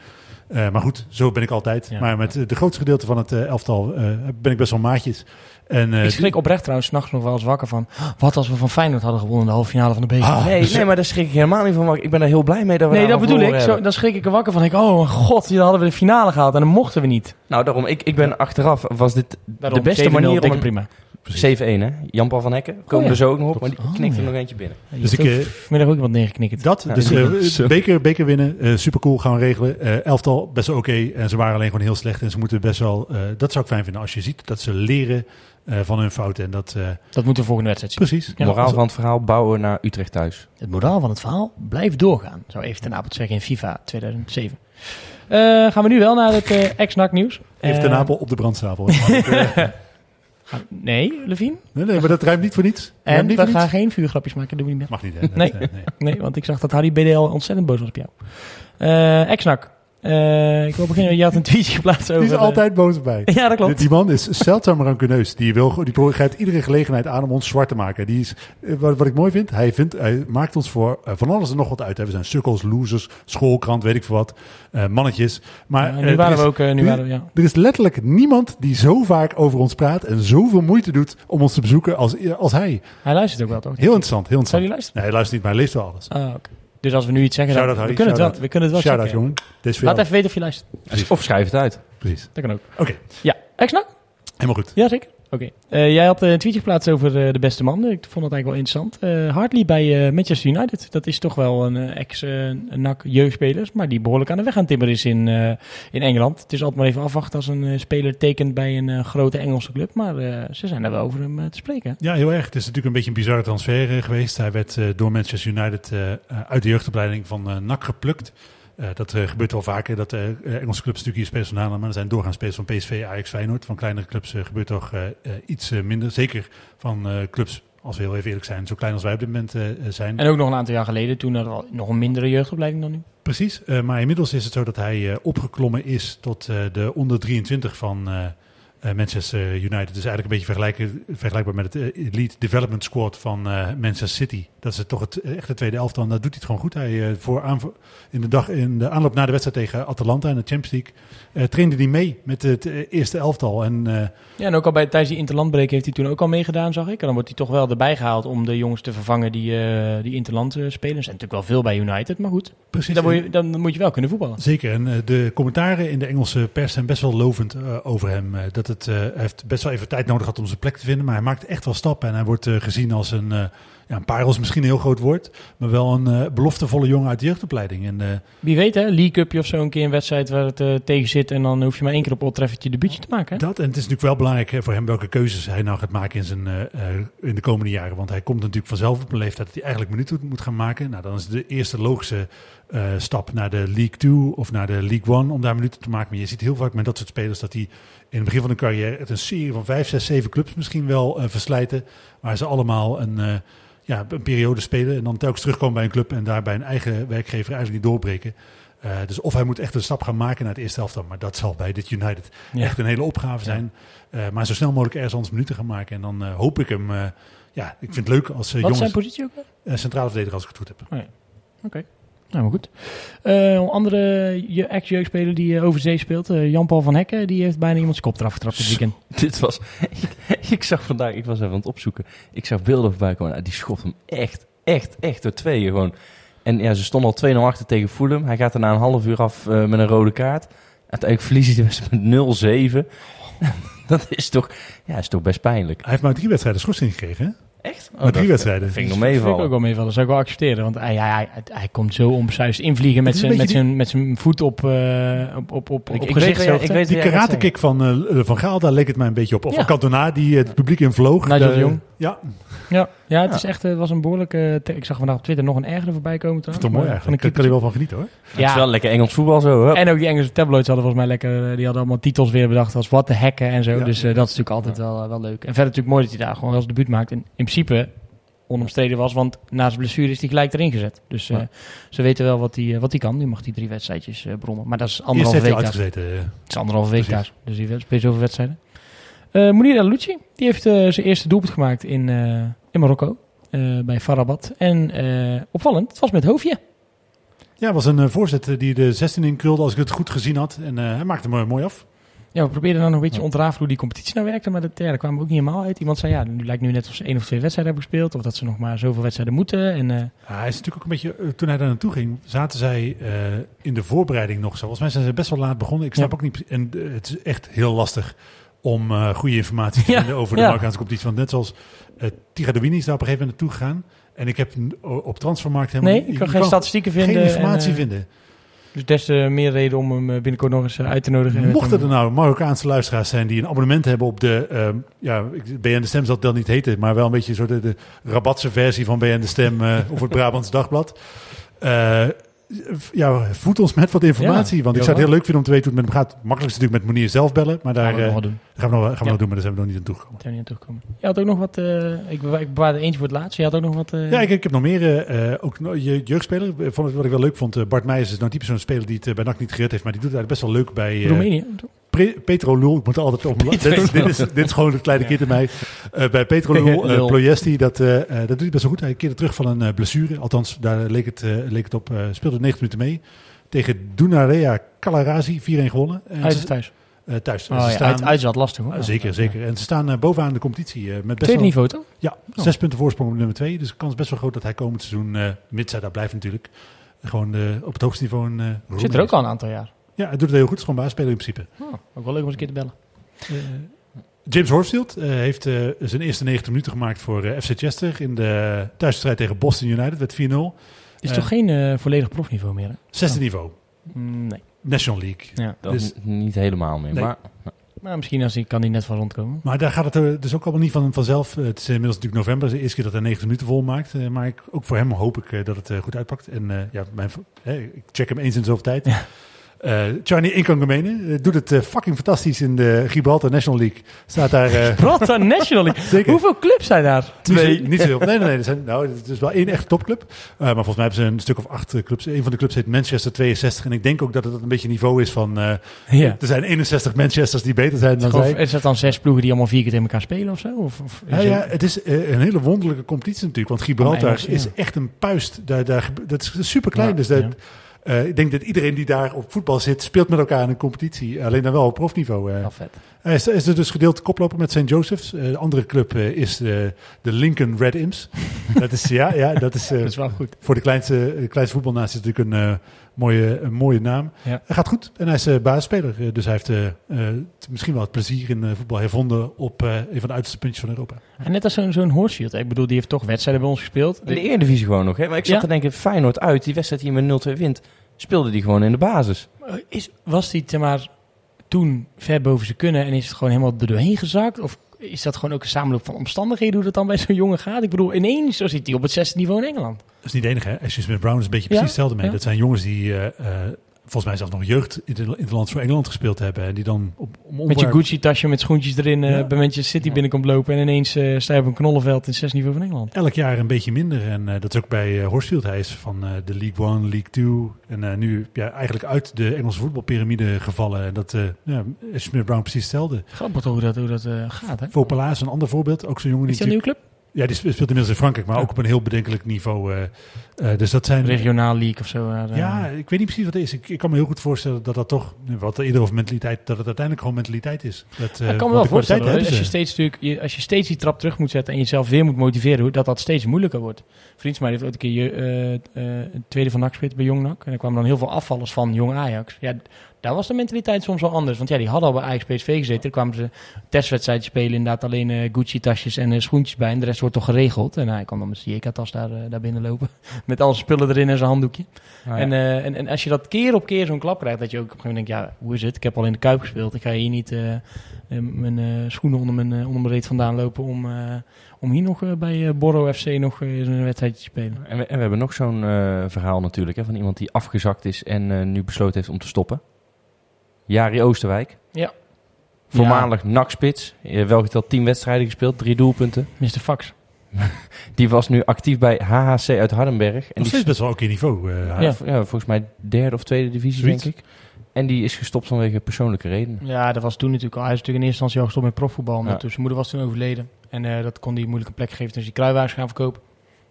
Eh, maar goed, zo ben ik altijd. Ja. Maar met eh, de grootste gedeelte van het eh, elftal eh, ben ik best wel maatjes. En, eh, Ik schrik oprecht trouwens s'nachts nog wel eens wakker van... Wat als we van Feyenoord hadden gewonnen in de halve finale van de beker? Ah, Nee, dus- nee, maar daar schrik ik helemaal niet van. maar Ik ben er heel blij mee dat we nee, daar dat bedoel ik. Zo, dan schrik ik er wakker van. Ik, oh mijn god, hier hadden we de finale gehaald en dan mochten we niet. Nou, daarom. Ik, ik ben achteraf, was dit Daarom, de beste 7-0, manier om... een- prima. 7-1, hè? Jan-Paul van Hekken. Komen ja. er zo ook nog op, maar die Oh, knikt er nog eentje binnen. Dus ik, eh, vanmiddag ook iemand neergeknikkerd. dat, Ja. dus eh, Zo. beker, beker winnen, eh supercool, gaan we regelen. Eh, elftal, best wel oké. En ze waren alleen gewoon heel slecht. En ze moeten best wel, eh, dat zou ik fijn vinden als je ziet dat ze leren eh, van hun fouten. En dat, eh, Dat moet de volgende wedstrijd zien. precies. Ja, Moraal van het verhaal, bouwen naar Utrecht thuis. Het moraal van het verhaal blijft doorgaan. Zou even ten Apel zeggen in FIFA 2007. Eh, gaan we nu wel naar het eh ex-NAC nieuws. Heeft Eh, de Napel op de brandstapel. [LAUGHS] [LAUGHS] nee, gaan- Nee, Levine. nee, maar dat ruimt niet voor niets. En niet we voor gaan niets. geen vuurgrapjes maken, doen we niet meer. Mag niet, hè? Nee. eh, nee. Nee, want ik zag dat Harry BDL ontzettend boos was op jou. Eh ex-NAC. Eh, ik wil beginnen. Je had een tweetje geplaatst over... Die is altijd boos bij. [LAUGHS] Ja, dat klopt. Die man is zeldzaam rancuneus. Die, wil, die grijpt iedere gelegenheid aan om ons zwart te maken. Die is, eh, wat, wat ik mooi vind, hij, vindt, hij maakt ons voor eh, van alles en nog wat uit. hè. We zijn sukkels, losers, schoolkrant, weet ik veel wat. mannetjes. Maar Ja, nu waren is- we ook... nu er- waren we, ja. Er is letterlijk niemand die zo vaak over ons praat en zoveel moeite doet om ons te bezoeken als, als hij. Hij luistert ook wel, toch? Heel interessant, heel Zou interessant. hij luisteren? Nee, hij luistert niet, maar hij leest wel alles. Ah, oké. Dus als we nu iets zeggen, dan, we, kunnen het wel, shout-out. we kunnen het wel Shout-out, checken. jongen. Laat jou. even weten of je luistert. Of schrijf het uit. Precies. Dat kan ook. Oké, Ja, ex-NAC? helemaal goed. Ja, Oké. Eh, jij had eh, een tweetje geplaatst over eh, de beste man. Ik vond dat eigenlijk wel interessant. Hartley bij Manchester United. Dat is toch wel een eh, ex-NAC jeugdspeler. Maar die behoorlijk aan de weg aan het timmeren is in, in Engeland. Het is altijd maar even afwachten als een speler tekent bij een grote Engelse club. Maar ze zijn er wel over hem te spreken. Ja, heel erg. Het is natuurlijk een beetje een bizarre transfer geweest. Hij werd door Manchester United uit de jeugdopleiding van NAC geplukt. Eh, dat eh, gebeurt wel vaker, dat eh, Engelse clubs natuurlijk hier spelers. Maar er zijn doorgaans spelers van PSV, Ajax, Feyenoord. Van kleinere clubs gebeurt toch iets minder. Zeker van clubs, als we heel even eerlijk zijn, zo klein als wij op dit moment zijn. En ook nog een aantal jaar geleden, toen er al nog een mindere jeugdopleiding dan nu. Precies, maar inmiddels is het zo dat hij opgeklommen is tot de onder 23 van, Manchester United is eigenlijk een beetje vergelijkbaar met het eh, Elite Development Squad van eh, Manchester City. Dat is toch het echte tweede elftal en dat doet hij het gewoon goed. Hij, eh, voor aanv- in, de dag, in de aanloop naar de wedstrijd tegen Atalanta in de Champions League eh, trainde hij mee met het eh, eerste elftal. En eh, Ja, en ook al bij, tijdens die interlandbreek heeft hij toen ook al meegedaan, zag ik. En dan wordt hij toch wel erbij gehaald om de jongens te vervangen die, eh, die interland eh, spelen. Er zijn natuurlijk wel veel bij United, maar goed. precies. Dan, word je, dan moet je wel kunnen voetballen. Zeker, en eh, de commentaren in de Engelse pers zijn best wel lovend eh, over hem. Eh, dat het, eh, hij heeft best wel even tijd nodig gehad om zijn plek te vinden, maar hij maakt echt wel stappen. En hij wordt eh, gezien als een, eh ja, een parel is misschien een heel groot woord, maar wel een eh, beloftevolle jongen uit de jeugdopleiding. En eh, Wie weet, hè, League Cupje of zo, een keer een wedstrijd waar het eh, tegen zit. En dan hoef je maar één keer op Old Trafford je debuutje te maken. Hè? dat, en het is natuurlijk wel belangrijk hè, voor hem welke keuzes hij nou gaat maken in, zijn, eh, eh, in de komende jaren. Want hij komt natuurlijk vanzelf op een leeftijd dat hij eigenlijk minuten moet gaan maken. Nou, dan is de eerste logische eh, stap naar de League 2 of naar de League 1 om daar minuten te maken. Maar je ziet heel vaak met dat soort spelers dat die in het begin van hun carrière het een serie van vijf, zes, zeven clubs misschien wel eh, verslijten. Waar ze allemaal een, eh, ja, een periode spelen en dan telkens terugkomen bij een club en daar bij een eigen werkgever eigenlijk niet doorbreken. Dus of hij moet echt een stap gaan maken naar het eerste helft, maar dat zal bij dit United Ja. echt een hele opgave zijn. Maar zo snel mogelijk ergens anders minuten gaan maken. En dan hoop ik hem, ja, ik vind het leuk als Wat jongens zijn positie ook? centrale verdediger als ik het goed heb. Nou, maar goed. Eh, een andere je- ex-jeugdspeler die eh, over zee speelt, eh, Jan-Paul van Hekken, die heeft bijna iemands kop eraf getrapt dit weekend. [LAUGHS] Dit was... Ik, ik zag vandaag... Ik was even aan het opzoeken. Ik zag beelden voorbij komen. Nou, die schopt hem echt, echt, echt door tweeën gewoon. En ja, ze stonden al 2-0 achter tegen Fulham. Hij gaat er na een half uur af met een rode kaart. Uiteindelijk verliest hij de wedstrijd met 0-7. [LAUGHS] dat is toch, ja, is toch best pijnlijk. Hij heeft maar drie wedstrijden schorsing gekregen. Hè? Echt? Oh, maar drie dat wedstrijden. Dat Vind ik nog vind ik ook meevallen. wel meevallen. Dat zou ik wel accepteren. Want hij, hij, hij, hij komt zo omsuist invliegen met zijn, met, zijn, met zijn voet op, eh op, op, op, Ik- op ik weet ja, gezichtshoogte. ik weet- Die Ja, dat karate zei kick van, eh, van Gaal, daar leek het mij een beetje op. Of Ja. van Cantona, die het publiek invloog. Nigel de Jong. Ja, Ja, ja het Ja. is echt, eh, het was een behoorlijke... ik zag vandaag op Twitter nog een ergere voorbij komen. dat is trouwens, toch mooi maar eigenlijk. Van Daar kan je wel van genieten hoor. Het is wel lekker Engels voetbal zo. Hup. En ook die Engelse tabloids hadden volgens mij lekker... eh, Die hadden allemaal titels weer bedacht als wat de hekken en zo. Ja. Dus eh, dat is natuurlijk altijd wel, eh, wel leuk. En verder natuurlijk mooi dat hij daar gewoon wel zijn debuut maakt. En in principe onomstreden was, want na zijn blessure is hij gelijk erin gezet. Dus eh, Ja. ze weten wel wat hij, eh, wat hij kan. Nu mag hij drie wedstrijdjes eh, brommen. Maar dat is anderhalve week daar. uitgezeten. eh. Het is anderhalve week daar. Dus die speelt zoveel wedstrijden. Eh Mounir El Lucci, die heeft eh, zijn eerste doelpunt gemaakt in, eh, in Marokko. bij Farabat. En opvallend, het was met hoofdje. Ja, was een voorzet die de 16 in krulde als ik het goed gezien had. En hij maakte hem mooi af. Ja, we probeerden dan nog een beetje ontrafelen hoe die competitie nou werkte. Maar dat, ja, daar kwamen we ook niet helemaal uit. Iemand zei, ja, nu lijkt nu net of ze één of twee wedstrijden hebben gespeeld. Of dat ze nog maar zoveel wedstrijden moeten. En Ja, hij is natuurlijk ook een beetje, toen hij daar naartoe ging, zaten zij in de voorbereiding nog zo. Volgens mij zijn ze best wel laat begonnen. Ik snap Ja. ook niet, en het is echt heel lastig om eh, goede informatie te Ja, vinden over de ja. Marokkaanse competitie. Want net zoals uh, Tigadouini is daar op een gegeven moment naartoe gegaan. En ik heb op Transfermarkt helemaal nee, ik je kan geen statistieken vinden. geen informatie en, eh, vinden. Dus des te meer reden om hem eh, binnenkort nog eens eh, uit te nodigen. Mochten er nou Marokkaanse luisteraars zijn die een abonnement hebben op de, ehm, ja, ik- BN De Stem zal het dan niet heten, maar wel een beetje zo de, de Rabatse versie van BN De Stem eh, of het [LAUGHS] Brabants Dagblad. Eh, ja, voed ons met wat informatie, Ja, want ik zou het heel leuk vinden om te weten hoe het met hem gaat. Makkelijkst natuurlijk met Monier zelf bellen, maar daar Gaan we nog eh, wel doen. gaan we nog, gaan we Ja. nog doen, maar daar zijn we nog niet aan toegekomen. Zijn we niet aan toegekomen. Je had ook nog wat... eh, ik, bewa- ik bewaarde eentje voor het laatst. Je had ook nog wat... eh, Ja, ik, ik heb nog meer, ook je jeugdspeler. Vond het, wat ik wel leuk vond, Bart Meijers is nou typisch zo'n speler die het bij NAC niet gered heeft, maar die doet het eigenlijk best wel leuk bij... Roemenië. Petro Lul, ik moet er altijd op. Dit, is- dit, is, dit is gewoon het kleine kind in mij. Bij Petro Lul, [LAUGHS] eh, Lul. Dat, eh, eh, dat doet hij best wel goed. Hij keerde terug van een blessure. Althans, daar leek het, leek het op. speelde 90 minuten mee. Tegen Dunarea Calarazi, 4-1 gewonnen. En ze- of thuis? eh, thuis. Oh, ze ja, staan, uit, uit is wat lastig hoor. zeker, zeker. En ze staan bovenaan de competitie. met best Tweede wel, niveau toch? Ja, zes punten voorsprong op nummer 2. Dus de kans is best wel groot dat hij komend seizoen, mits hij daar blijft natuurlijk, gewoon op het hoogste niveau een Zit er ook al een aantal jaar. Ja, hij doet het heel goed. Het is gewoon baasspeler in principe. Oh, ook wel leuk om eens een keer te bellen. Eh, James Horsfield eh, heeft eh, zijn eerste 90 minuten gemaakt voor FC Chester in de thuisstrijd tegen Boston United. werd 4-0. Het is toch geen volledig profniveau meer? Hè? Zesde niveau. Mm, nee. National League. Ja. Dat Dus- is niet helemaal meer. Nee. Maar Maar misschien als hij kan hij net van rondkomen. Maar daar gaat het dus ook allemaal niet van, vanzelf. Het is inmiddels natuurlijk november. Het is de eerste keer dat hij 90 minuten vol maakt. Maar ik, ook voor hem hoop ik dat het goed uitpakt. En ja, mijn, hè, ik check hem eens in de zoveel tijd. Uh, Charlie Inkangamene uh, doet het uh, fucking fantastisch in de Gibraltar National League. Staat daar... Gibraltar National League? [LAUGHS] Zeker. Hoeveel clubs zijn daar? Twee. Niet, niet zo heel [LAUGHS] Nee, nee, nee. Er zijn, nou, het is wel één echt topclub. maar volgens mij hebben ze een stuk of acht clubs. Een van de clubs heet Manchester 62. En ik denk ook dat het een beetje niveau is van... ja. Er zijn 61 Manchesters die beter zijn dan zij. Is dat dan zes ploegen die allemaal vier keer in elkaar spelen of zo? Of, of ja, ja, het is een hele wonderlijke competitie natuurlijk. Want Gibraltar Engels, is echt een puist. Daar, daar, dat is super klein. dus dat... Uh, ik denk dat iedereen die daar op voetbal zit, speelt met elkaar in een competitie. Alleen dan wel op profniveau. Uh. vet. Hij is, is er dus gedeeld koploper met St. Joseph's. De andere club is de, de Lincoln Red Imps. [LAUGHS] dat is, ja, ja, dat is, dat is wel goed. Voor de kleinste, de kleinste voetbalnatie natuurlijk een, mooie, een mooie naam. Ja. Hij gaat goed en hij is basisspeler. dus hij heeft misschien wel het plezier in voetbal hervonden op een van de uiterste puntjes van Europa. En net als zo'n zo'n Horsfield. Ik bedoel, die heeft toch wedstrijden bij ons gespeeld. In de Eredivisie gewoon nog. Hè? Maar ik zat te denken, Feyenoord uit. Die wedstrijd hier met 0-2 wint speelde die gewoon in de basis. Is, was die zeg maar toen ver boven ze kunnen en is het gewoon helemaal er doorheen gezakt? Of is dat gewoon ook een samenloop van omstandigheden hoe dat dan bij zo'n jongen gaat? Ik bedoel, ineens zo zit hij op het zesde niveau in Engeland. Dat is niet het enige, hè? Ashley Smith-Brown is een beetje precies hetzelfde mee. Dat zijn jongens die uh, volgens mij zelf nog jeugd in het land voor Engeland gespeeld hebben. En die dan op, om Met je Gucci-tasje met schoentjes erin uh, bij Manchester City binnenkomt lopen. En ineens uh, sta je op een knollenveld in zes niveau van Engeland. Elk jaar een beetje minder. En uh, dat is ook bij uh, Horsfield. Hij is van de League One, League Two. En nu ja, eigenlijk uit de Engelse voetbalpyramide gevallen. En dat ja, is Smith Brown precies hetzelfde. Grappig hoe dat, hoe dat gaat. Hè? Fopala is een ander voorbeeld. Ook zo'n jongen is die. Is een nieuwe club? Ja, die speelt inmiddels in Frankrijk, maar ook op een heel bedenkelijk niveau. Uh, uh, dus dat zijn... Regionaal league of zo. Uh, ja, ik weet niet precies wat het is. Ik, ik, kan me heel goed voorstellen dat dat toch, wat eerder over mentaliteit, dat het uiteindelijk gewoon mentaliteit is. Dat, ik kan me wel voorstellen, als je, steeds, natuurlijk, als je steeds die trap terug moet zetten en jezelf weer moet motiveren, dat dat steeds moeilijker wordt. Vriend mij heeft ooit een keer uh, tweede van NAC bij Jong NAC. En er kwamen dan heel veel afvallers van Jong Ajax. Ja, daar was de mentaliteit soms wel anders. Want ja, die hadden al bij Ajax PSV gezeten. Kwamen ze testwedstrijden spelen, inderdaad alleen uh, Gucci-tasjes en uh, schoentjes bij. En de rest wordt toch geregeld. En hij kan dan met zijn JK-tas daar, uh, daar binnen lopen. [LAUGHS] met al zijn spullen erin en zijn handdoekje. Ah, en, en, en als je dat keer op keer zo'n klap krijgt, dat je ook op een gegeven moment denkt, ja, hoe is het? Ik heb al in de Kuip gespeeld. Ik ga hier niet mijn schoenen onder mijn, onder mijn reet vandaan lopen om, om hier nog bij Borro FC nog een wedstrijdje te spelen. En we, en we hebben nog zo'n verhaal natuurlijk, hè, van iemand die afgezakt is en nu besloten heeft om te stoppen. Jari Oosterwijk. Ja. Voormalig ja. nakspits. Wel geteld tien wedstrijden gespeeld, drie doelpunten. Mr. Fax. [LAUGHS] die was nu actief bij HHC uit Hardenberg. En die is best wel in niveau. Uh, ja. ja. volgens mij derde of tweede divisie, denk ik. En die is gestopt vanwege persoonlijke redenen. Ja, dat was toen natuurlijk al. Hij is natuurlijk in eerste instantie al gestopt met profvoetbal. Maar ja. zijn moeder was toen overleden. En uh, dat kon hij moeilijk een plek geven. Dus die kruiwagens gaan verkopen.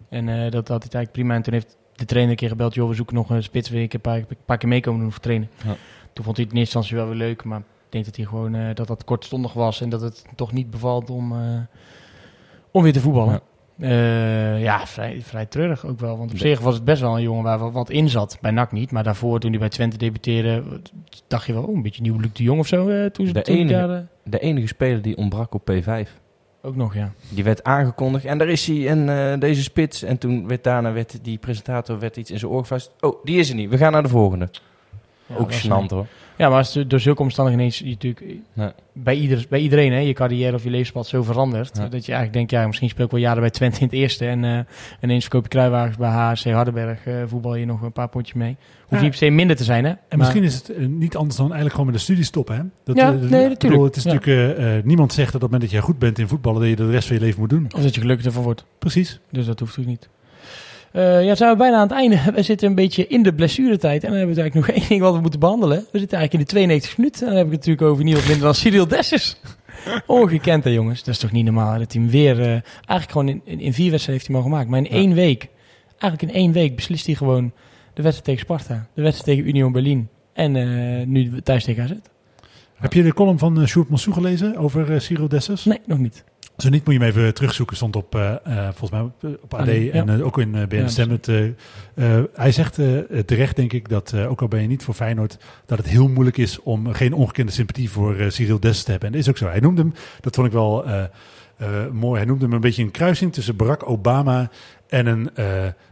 En uh, dat had hij eigenlijk prima. En toen heeft de trainer een keer gebeld. Joh, we zoeken nog een spits. Wil ik een paar, een paar keer meekomen doen voor trainen. Ja. Toen vond hij het in eerste instantie wel weer leuk, maar ik denk dat hij gewoon uh, dat dat kortstondig was en dat het toch niet bevalt om, uh, om weer te voetballen. Ja. Uh, ja, vrij, vrij treurig ook wel. Want op zich was het best wel een jongen waar wat in zat. Bij NAC niet. Maar daarvoor, toen hij bij Twente debuteerde, dacht je wel, oh, een beetje nieuw Luc de Jong of zo. Toen ze, de, toen enige, de enige speler die ontbrak op P5. Ook nog, ja. Die werd aangekondigd en daar is hij en uh, deze spits. En toen werd daarna werd die presentator werd iets in zijn oor vast. Oh, die is er niet. We gaan naar de volgende. Ja, ook gênant hoor. Ja, maar als door zulke omstandigheden ineens je natuurlijk nee. bij, ieder, bij iedereen hè, je carrière of je levenspad zo verandert. Dat je eigenlijk denkt, ja, misschien speel ik wel jaren bij Twente in het eerste. En uh, ineens verkoop je kruiwagens bij HC Hardenberg. Uh, voetbal je nog een paar potjes mee. Hoef ja. niet per se minder te zijn, hè? En maar, misschien is het uh, niet anders dan eigenlijk gewoon met de studie stoppen, hè? Dat, ja, nee, natuurlijk. Bedoel, het is ja. natuurlijk, niemand zegt dat op het moment dat jij goed bent in voetballen, dat je de rest van je leven moet doen. Of dat je gelukkig ervan wordt. Precies. Dus dat hoeft natuurlijk niet. Uh, ja, zijn we bijna aan het einde. [LAUGHS] We zitten een beetje in de blessuretijd. En dan hebben we eigenlijk nog [LAUGHS] één ding wat we moeten behandelen. We zitten eigenlijk in de 92 minuten. En dan heb ik het natuurlijk over niemand minder dan Cyril Dessers. [LAUGHS] Ongekend hè jongens. Dat is toch niet normaal dat hij hem weer... Uh, eigenlijk gewoon in, in, in, vier wedstrijden heeft hij mogen maken. Maar in één week, eigenlijk in één week beslist hij gewoon de wedstrijd tegen Sparta. De wedstrijd tegen Union Berlin. En uh, nu thuis tegen AZ. Heb je de column van uh, Sjoerd Massou gelezen over Cyril Dessers? Nee, nog niet. Zo niet moet je hem even terugzoeken. Stond op, uh, volgens mij op, op AD ah, en uh, ook in uh, BN Stem. Het, hij zegt terecht, denk ik, dat ook al ben je niet voor Feyenoord, dat het heel moeilijk is om geen ongekende sympathie voor Cyril Dess te hebben. En dat is ook zo. Hij noemde hem, dat vond ik wel mooi, hij noemde hem een beetje een kruising tussen Barack Obama en een,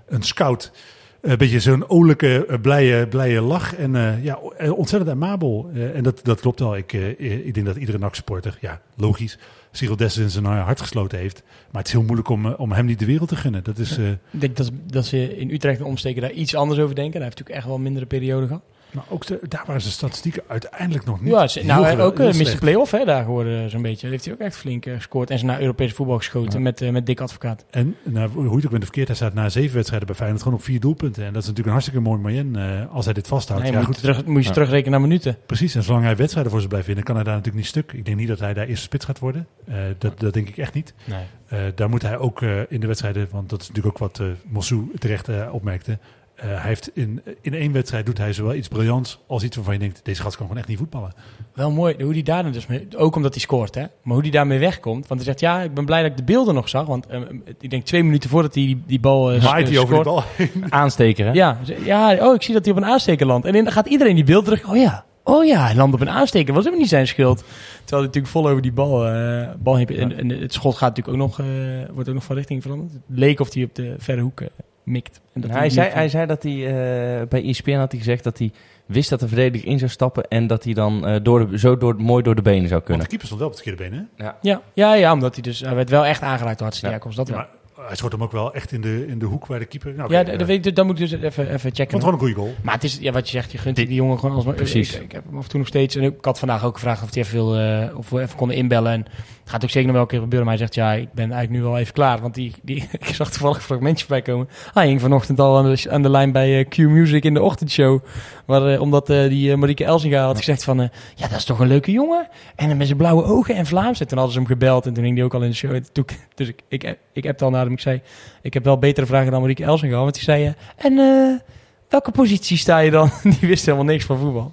een scout. Een beetje zo'n olijke, blije, blije lach. En uh, ja, ontzettend amabel. Uh, en dat, dat klopt wel. Ik, uh, ik denk dat iedere NAC-supporter, ja, logisch, Cyril Dessers in zijn hart gesloten heeft. Maar het is heel moeilijk om, om hem niet de wereld te gunnen. Dat is, Ik denk dat, dat ze in Utrecht en omsteken daar iets anders over denken. Hij heeft natuurlijk echt wel een mindere periode gehad. Nou, ook de, daar waren zijn statistieken uiteindelijk nog niet. Ja, ze- nou, heel eh, ook uh, heel Mr. Playoff hè, daar geworden zo'n beetje. Heeft hij ook echt flink eh, gescoord. En ze naar Europese voetbal geschoten met, eh, met Dick Advocaat. En nou, hoe je het ook bent verkeerd, hij staat na zeven wedstrijden bij Feyenoord gewoon op vier doelpunten. En dat is natuurlijk een hartstikke mooi moyen eh, als hij dit vasthoudt. Nee, ja, moet, goed, je terug, moet je Ja. terugrekenen naar minuten. precies. En zolang hij wedstrijden voor ze blijft winnen, kan hij daar natuurlijk niet stuk. Ik denk niet dat hij daar eerste spits gaat worden. Eh, dat, dat denk ik echt niet. Nee. Eh, daar moet hij ook eh, in de wedstrijden, want dat is natuurlijk ook wat eh Mossou terecht eh, opmerkte. Eh, hij heeft in, in één wedstrijd doet hij zowel iets briljants als iets waarvan je denkt, deze gast kan gewoon echt niet voetballen. Wel mooi hoe die daar dan dus mee, ook omdat hij scoort, hè, maar hoe die daarmee wegkomt. Want hij zegt, ja, ik ben blij dat ik de beelden nog zag. Want eh, ik denk twee minuten voordat hij die, die bal eh, Maait hij over de. [LAUGHS] Aansteker, hè? Ja, ja, oh, ik zie dat hij op een aansteker landt. En dan gaat iedereen die beeld terug. Oh ja, oh ja, hij landt op een aansteker. Was helemaal niet zijn schuld. Terwijl hij natuurlijk vol over die bal, eh bal heen. En, en het schot gaat natuurlijk ook nog, eh, wordt ook nog van richting veranderd. Het leek of hij op de verre hoek mikt. En dat hij, zei, hij zei dat hij eh, bij ESPN had hij gezegd dat hij wist dat de verdediger in zou stappen en dat hij dan eh, door de, zo door, mooi door de benen zou Want kunnen. de keeper stond wel op het verkeerde been, hè? Ja, ja, ja, omdat hij dus, hij werd wel echt aangeraakt door Hartstikke Ja. Jacobs. Dat wel. Maar hij schoot hem ook wel echt in de, in de hoek waar de keeper... Nou, ja, oké, dat, eh, weet ik, dat moet ik dus even, even vond checken. het gewoon een goede goal. Maar het is, ja, wat je zegt, je gunt die jongen gewoon als... Precies. Ik, ik heb hem af en toe nog steeds... En ik had vandaag ook gevraagd of hij even, wil, eh, of we even konden inbellen. En het gaat ook zeker nog wel een keer gebeuren. Maar hij zegt, ja, ik ben eigenlijk nu wel even klaar. Want die, die, [LAUGHS] ik zag toevallig een fragmentje bij komen. Hij hing vanochtend al aan de, aan de lijn bij eh, Q Music in de ochtendshow. Waar, eh, omdat eh, die Marieke Elsinga had gezegd van... ja, dat is toch een leuke jongen. En met zijn blauwe ogen en Vlaams. En toen hadden ze hem gebeld. En toen hing hij ook al in de show. Toen, dus ik, ik, ik heb al naar hem. Ik zei, ik heb wel betere vragen dan Marieke Elsinga. Want die zei, en... welke positie sta je dan? [LAUGHS] Die wist helemaal niks van voetbal.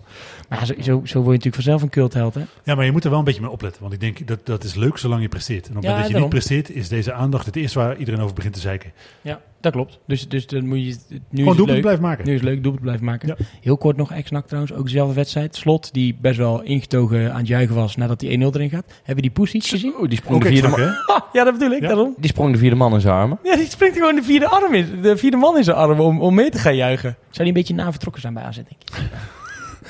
Maar ja, zo, zo, zo word je natuurlijk vanzelf een cultheld, hè? Ja, maar je moet er wel een beetje mee opletten. Want ik denk dat dat is leuk zolang je presteert. En op het Ja, moment dat je daarom. niet presteert, is deze aandacht het eerste waar iedereen over begint te zeiken. Ja, dat klopt. Dus, dus dan moet je... Nu is Gewoon het doelpunt leuk. blijven maken. Nu is het leuk, doelpunt blijven maken. Ja. Heel kort nog, ex-NAC trouwens, ook dezelfde wedstrijd. Slot, die best wel ingetogen aan het juichen was nadat hij 1-0 erin gaat. Hebben die Poes iets gezien? Oeh, die, sprong Ook de vierde man, [LAUGHS] ja, dat bedoel ik, Ja. daarom. die sprong de vierde man in zijn armen. Ja, die springt gewoon de vierde arm in. De vierde man in zijn arm om, om mee te gaan juichen. Zou die een beetje na vertrokken zijn bij AZ, denk je?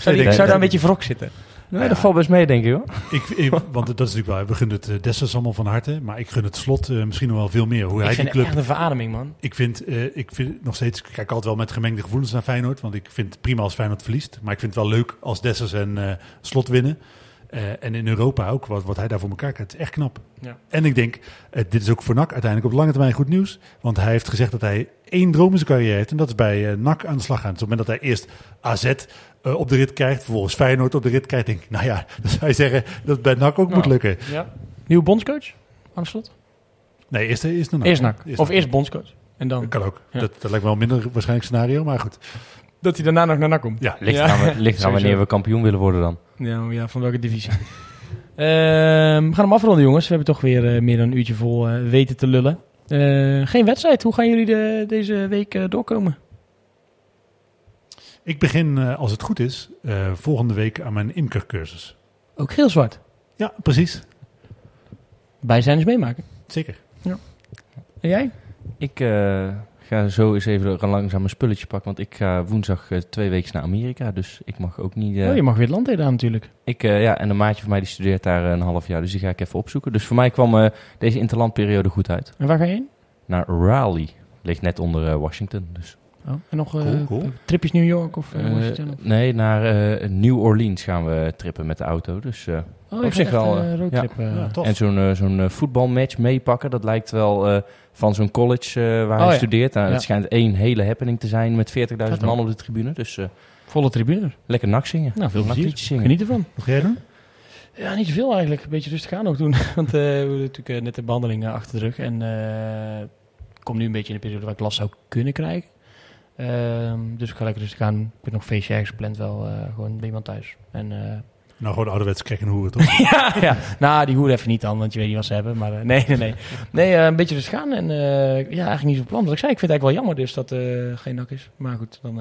Zou, die, denk- zou daar een beetje wrok zitten? Nee, dat valt best mee, denk ik hoor. Ik, ik- want dat is natuurlijk wel, we gunnen het eh, Dessers allemaal van harte. Maar ik gun het slot eh, misschien nog wel veel meer. Hoe Ik hij vind die het club echt een verademing, man. Ik vind, eh, ik vind nog steeds, ik kijk altijd wel met gemengde gevoelens naar Feyenoord. Want ik vind het prima als Feyenoord verliest. Maar ik vind het wel leuk als Dessers en eh, Slot winnen. Eh, en in Europa ook, wat, wat hij daar voor elkaar krijgt. Het is echt knap. Ja. En ik denk, dit is ook voor NAC uiteindelijk op lange termijn goed nieuws. Want hij heeft gezegd dat hij één droom in zijn carrière heeft. En dat is bij NAC aan de slag gaan. Dus op het moment dat hij eerst AZ eh, op de rit krijgt, vervolgens Feyenoord op de rit krijgt. Denk ik, nou ja, [LAUGHS] dan zou je zeggen dat het bij NAC ook moet lukken. Ja. Nieuwe bondscoach aan de slot? Nee, eerst, eerst NAC. Eerst NAC. Eerst Of NAC. eerst bondscoach. En dan Dat kan ook. Ja. Dat, dat lijkt me wel een minder waarschijnlijk scenario, maar goed. dat hij daarna nog naar NAC komt. Ja, Ligt Ja. ligt wanneer we kampioen willen worden dan. Ja, maar ja van welke divisie? [LAUGHS] Ehm, we gaan hem afronden, jongens. We hebben toch weer eh, meer dan een uurtje vol eh, weten te lullen. Eh, geen wedstrijd. Hoe gaan jullie de, deze week doorkomen? Ik begin, eh, als het goed is, eh, volgende week aan mijn imkercursus. Ook geel-zwart. Ja, precies. Bij zijn eens meemaken. Zeker. En jij? Ik eh, ga zo eens even langzaam mijn spulletje pakken, want ik ga woensdag eh, twee weken naar Amerika, dus ik mag ook niet... Oh, je mag weer het land in aan natuurlijk. ik, eh, ja, en een maatje van mij die studeert daar een half jaar, dus die ga ik even opzoeken. Dus voor mij kwam eh, deze interlandperiode goed uit. En waar ga je heen? Naar Raleigh, ligt net onder eh, Washington, dus... Oh, en nog eh, Cool, cool. tripjes New York of eh, Eh, Washington? Nee, naar eh, New Orleans gaan we trippen met de auto, dus... eh, Oh, op zich wel, roadtrip. Ja, tof. En zo'n zo'n voetbalmatch meepakken, dat lijkt wel eh, van zo'n college eh, waar Oh, hij ja. studeert. Nou, Ja. Het schijnt één hele happening te zijn met 40.000 Gaat man op de tribune. Dus eh, Volle tribune. lekker nak zingen. Nou, veel plezier. Zingen. Geniet ervan. Wat ga jij doen? Ja, niet zoveel eigenlijk. Een beetje rustig aan nog doen. [LAUGHS] Want eh, we hebben natuurlijk net de behandeling eh, achter de rug. En eh, ik kom nu een beetje in de periode waar ik last zou kunnen krijgen. Ehm, dus ik ga lekker rustig aan. Ik heb nog een feestje ergens gepland wel. eh, gewoon bij iemand thuis. En, eh, Nou, gewoon ouderwets krijg en hoeren, toch? [LAUGHS] ja, ja, nou die hoer even niet dan, want je weet niet wat ze hebben. Maar eh, nee, nee, nee. Nee, een beetje rustig aan. En ja, eigenlijk niet zo plan. Wat ik zei, ik vind het eigenlijk wel jammer dus dat geen nak is. Maar goed, dan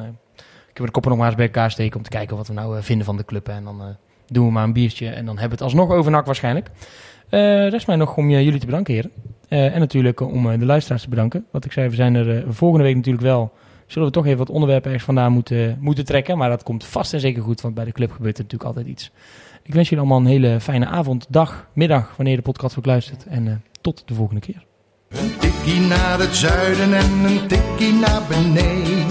ik heb de koppen nog maar eens bij elkaar steken om te kijken wat we nou vinden van de club. En dan doen we maar een biertje en dan hebben we het alsnog over nak waarschijnlijk. Rest mij nog om jullie te bedanken, heren. En natuurlijk om de luisteraars te bedanken. Wat ik zei, we zijn er volgende week natuurlijk wel. Zullen we toch even wat onderwerpen ergens vandaan moeten, moeten trekken. Maar dat komt vast en zeker goed, want bij de club gebeurt er natuurlijk altijd iets. Ik wens jullie allemaal een hele fijne avond, dag, middag, wanneer de podcast ook luistert. En eh, tot de volgende keer. Een tikkie naar het zuiden en een tikkie naar beneden.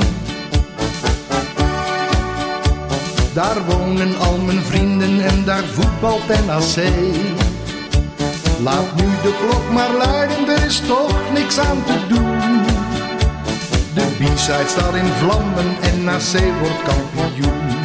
Daar wonen al mijn vrienden en daar voetbalt NAC. Laat nu de klok maar luiden, er is toch niks aan te doen. De B-side staat in vlammen en NAC wordt kampioen.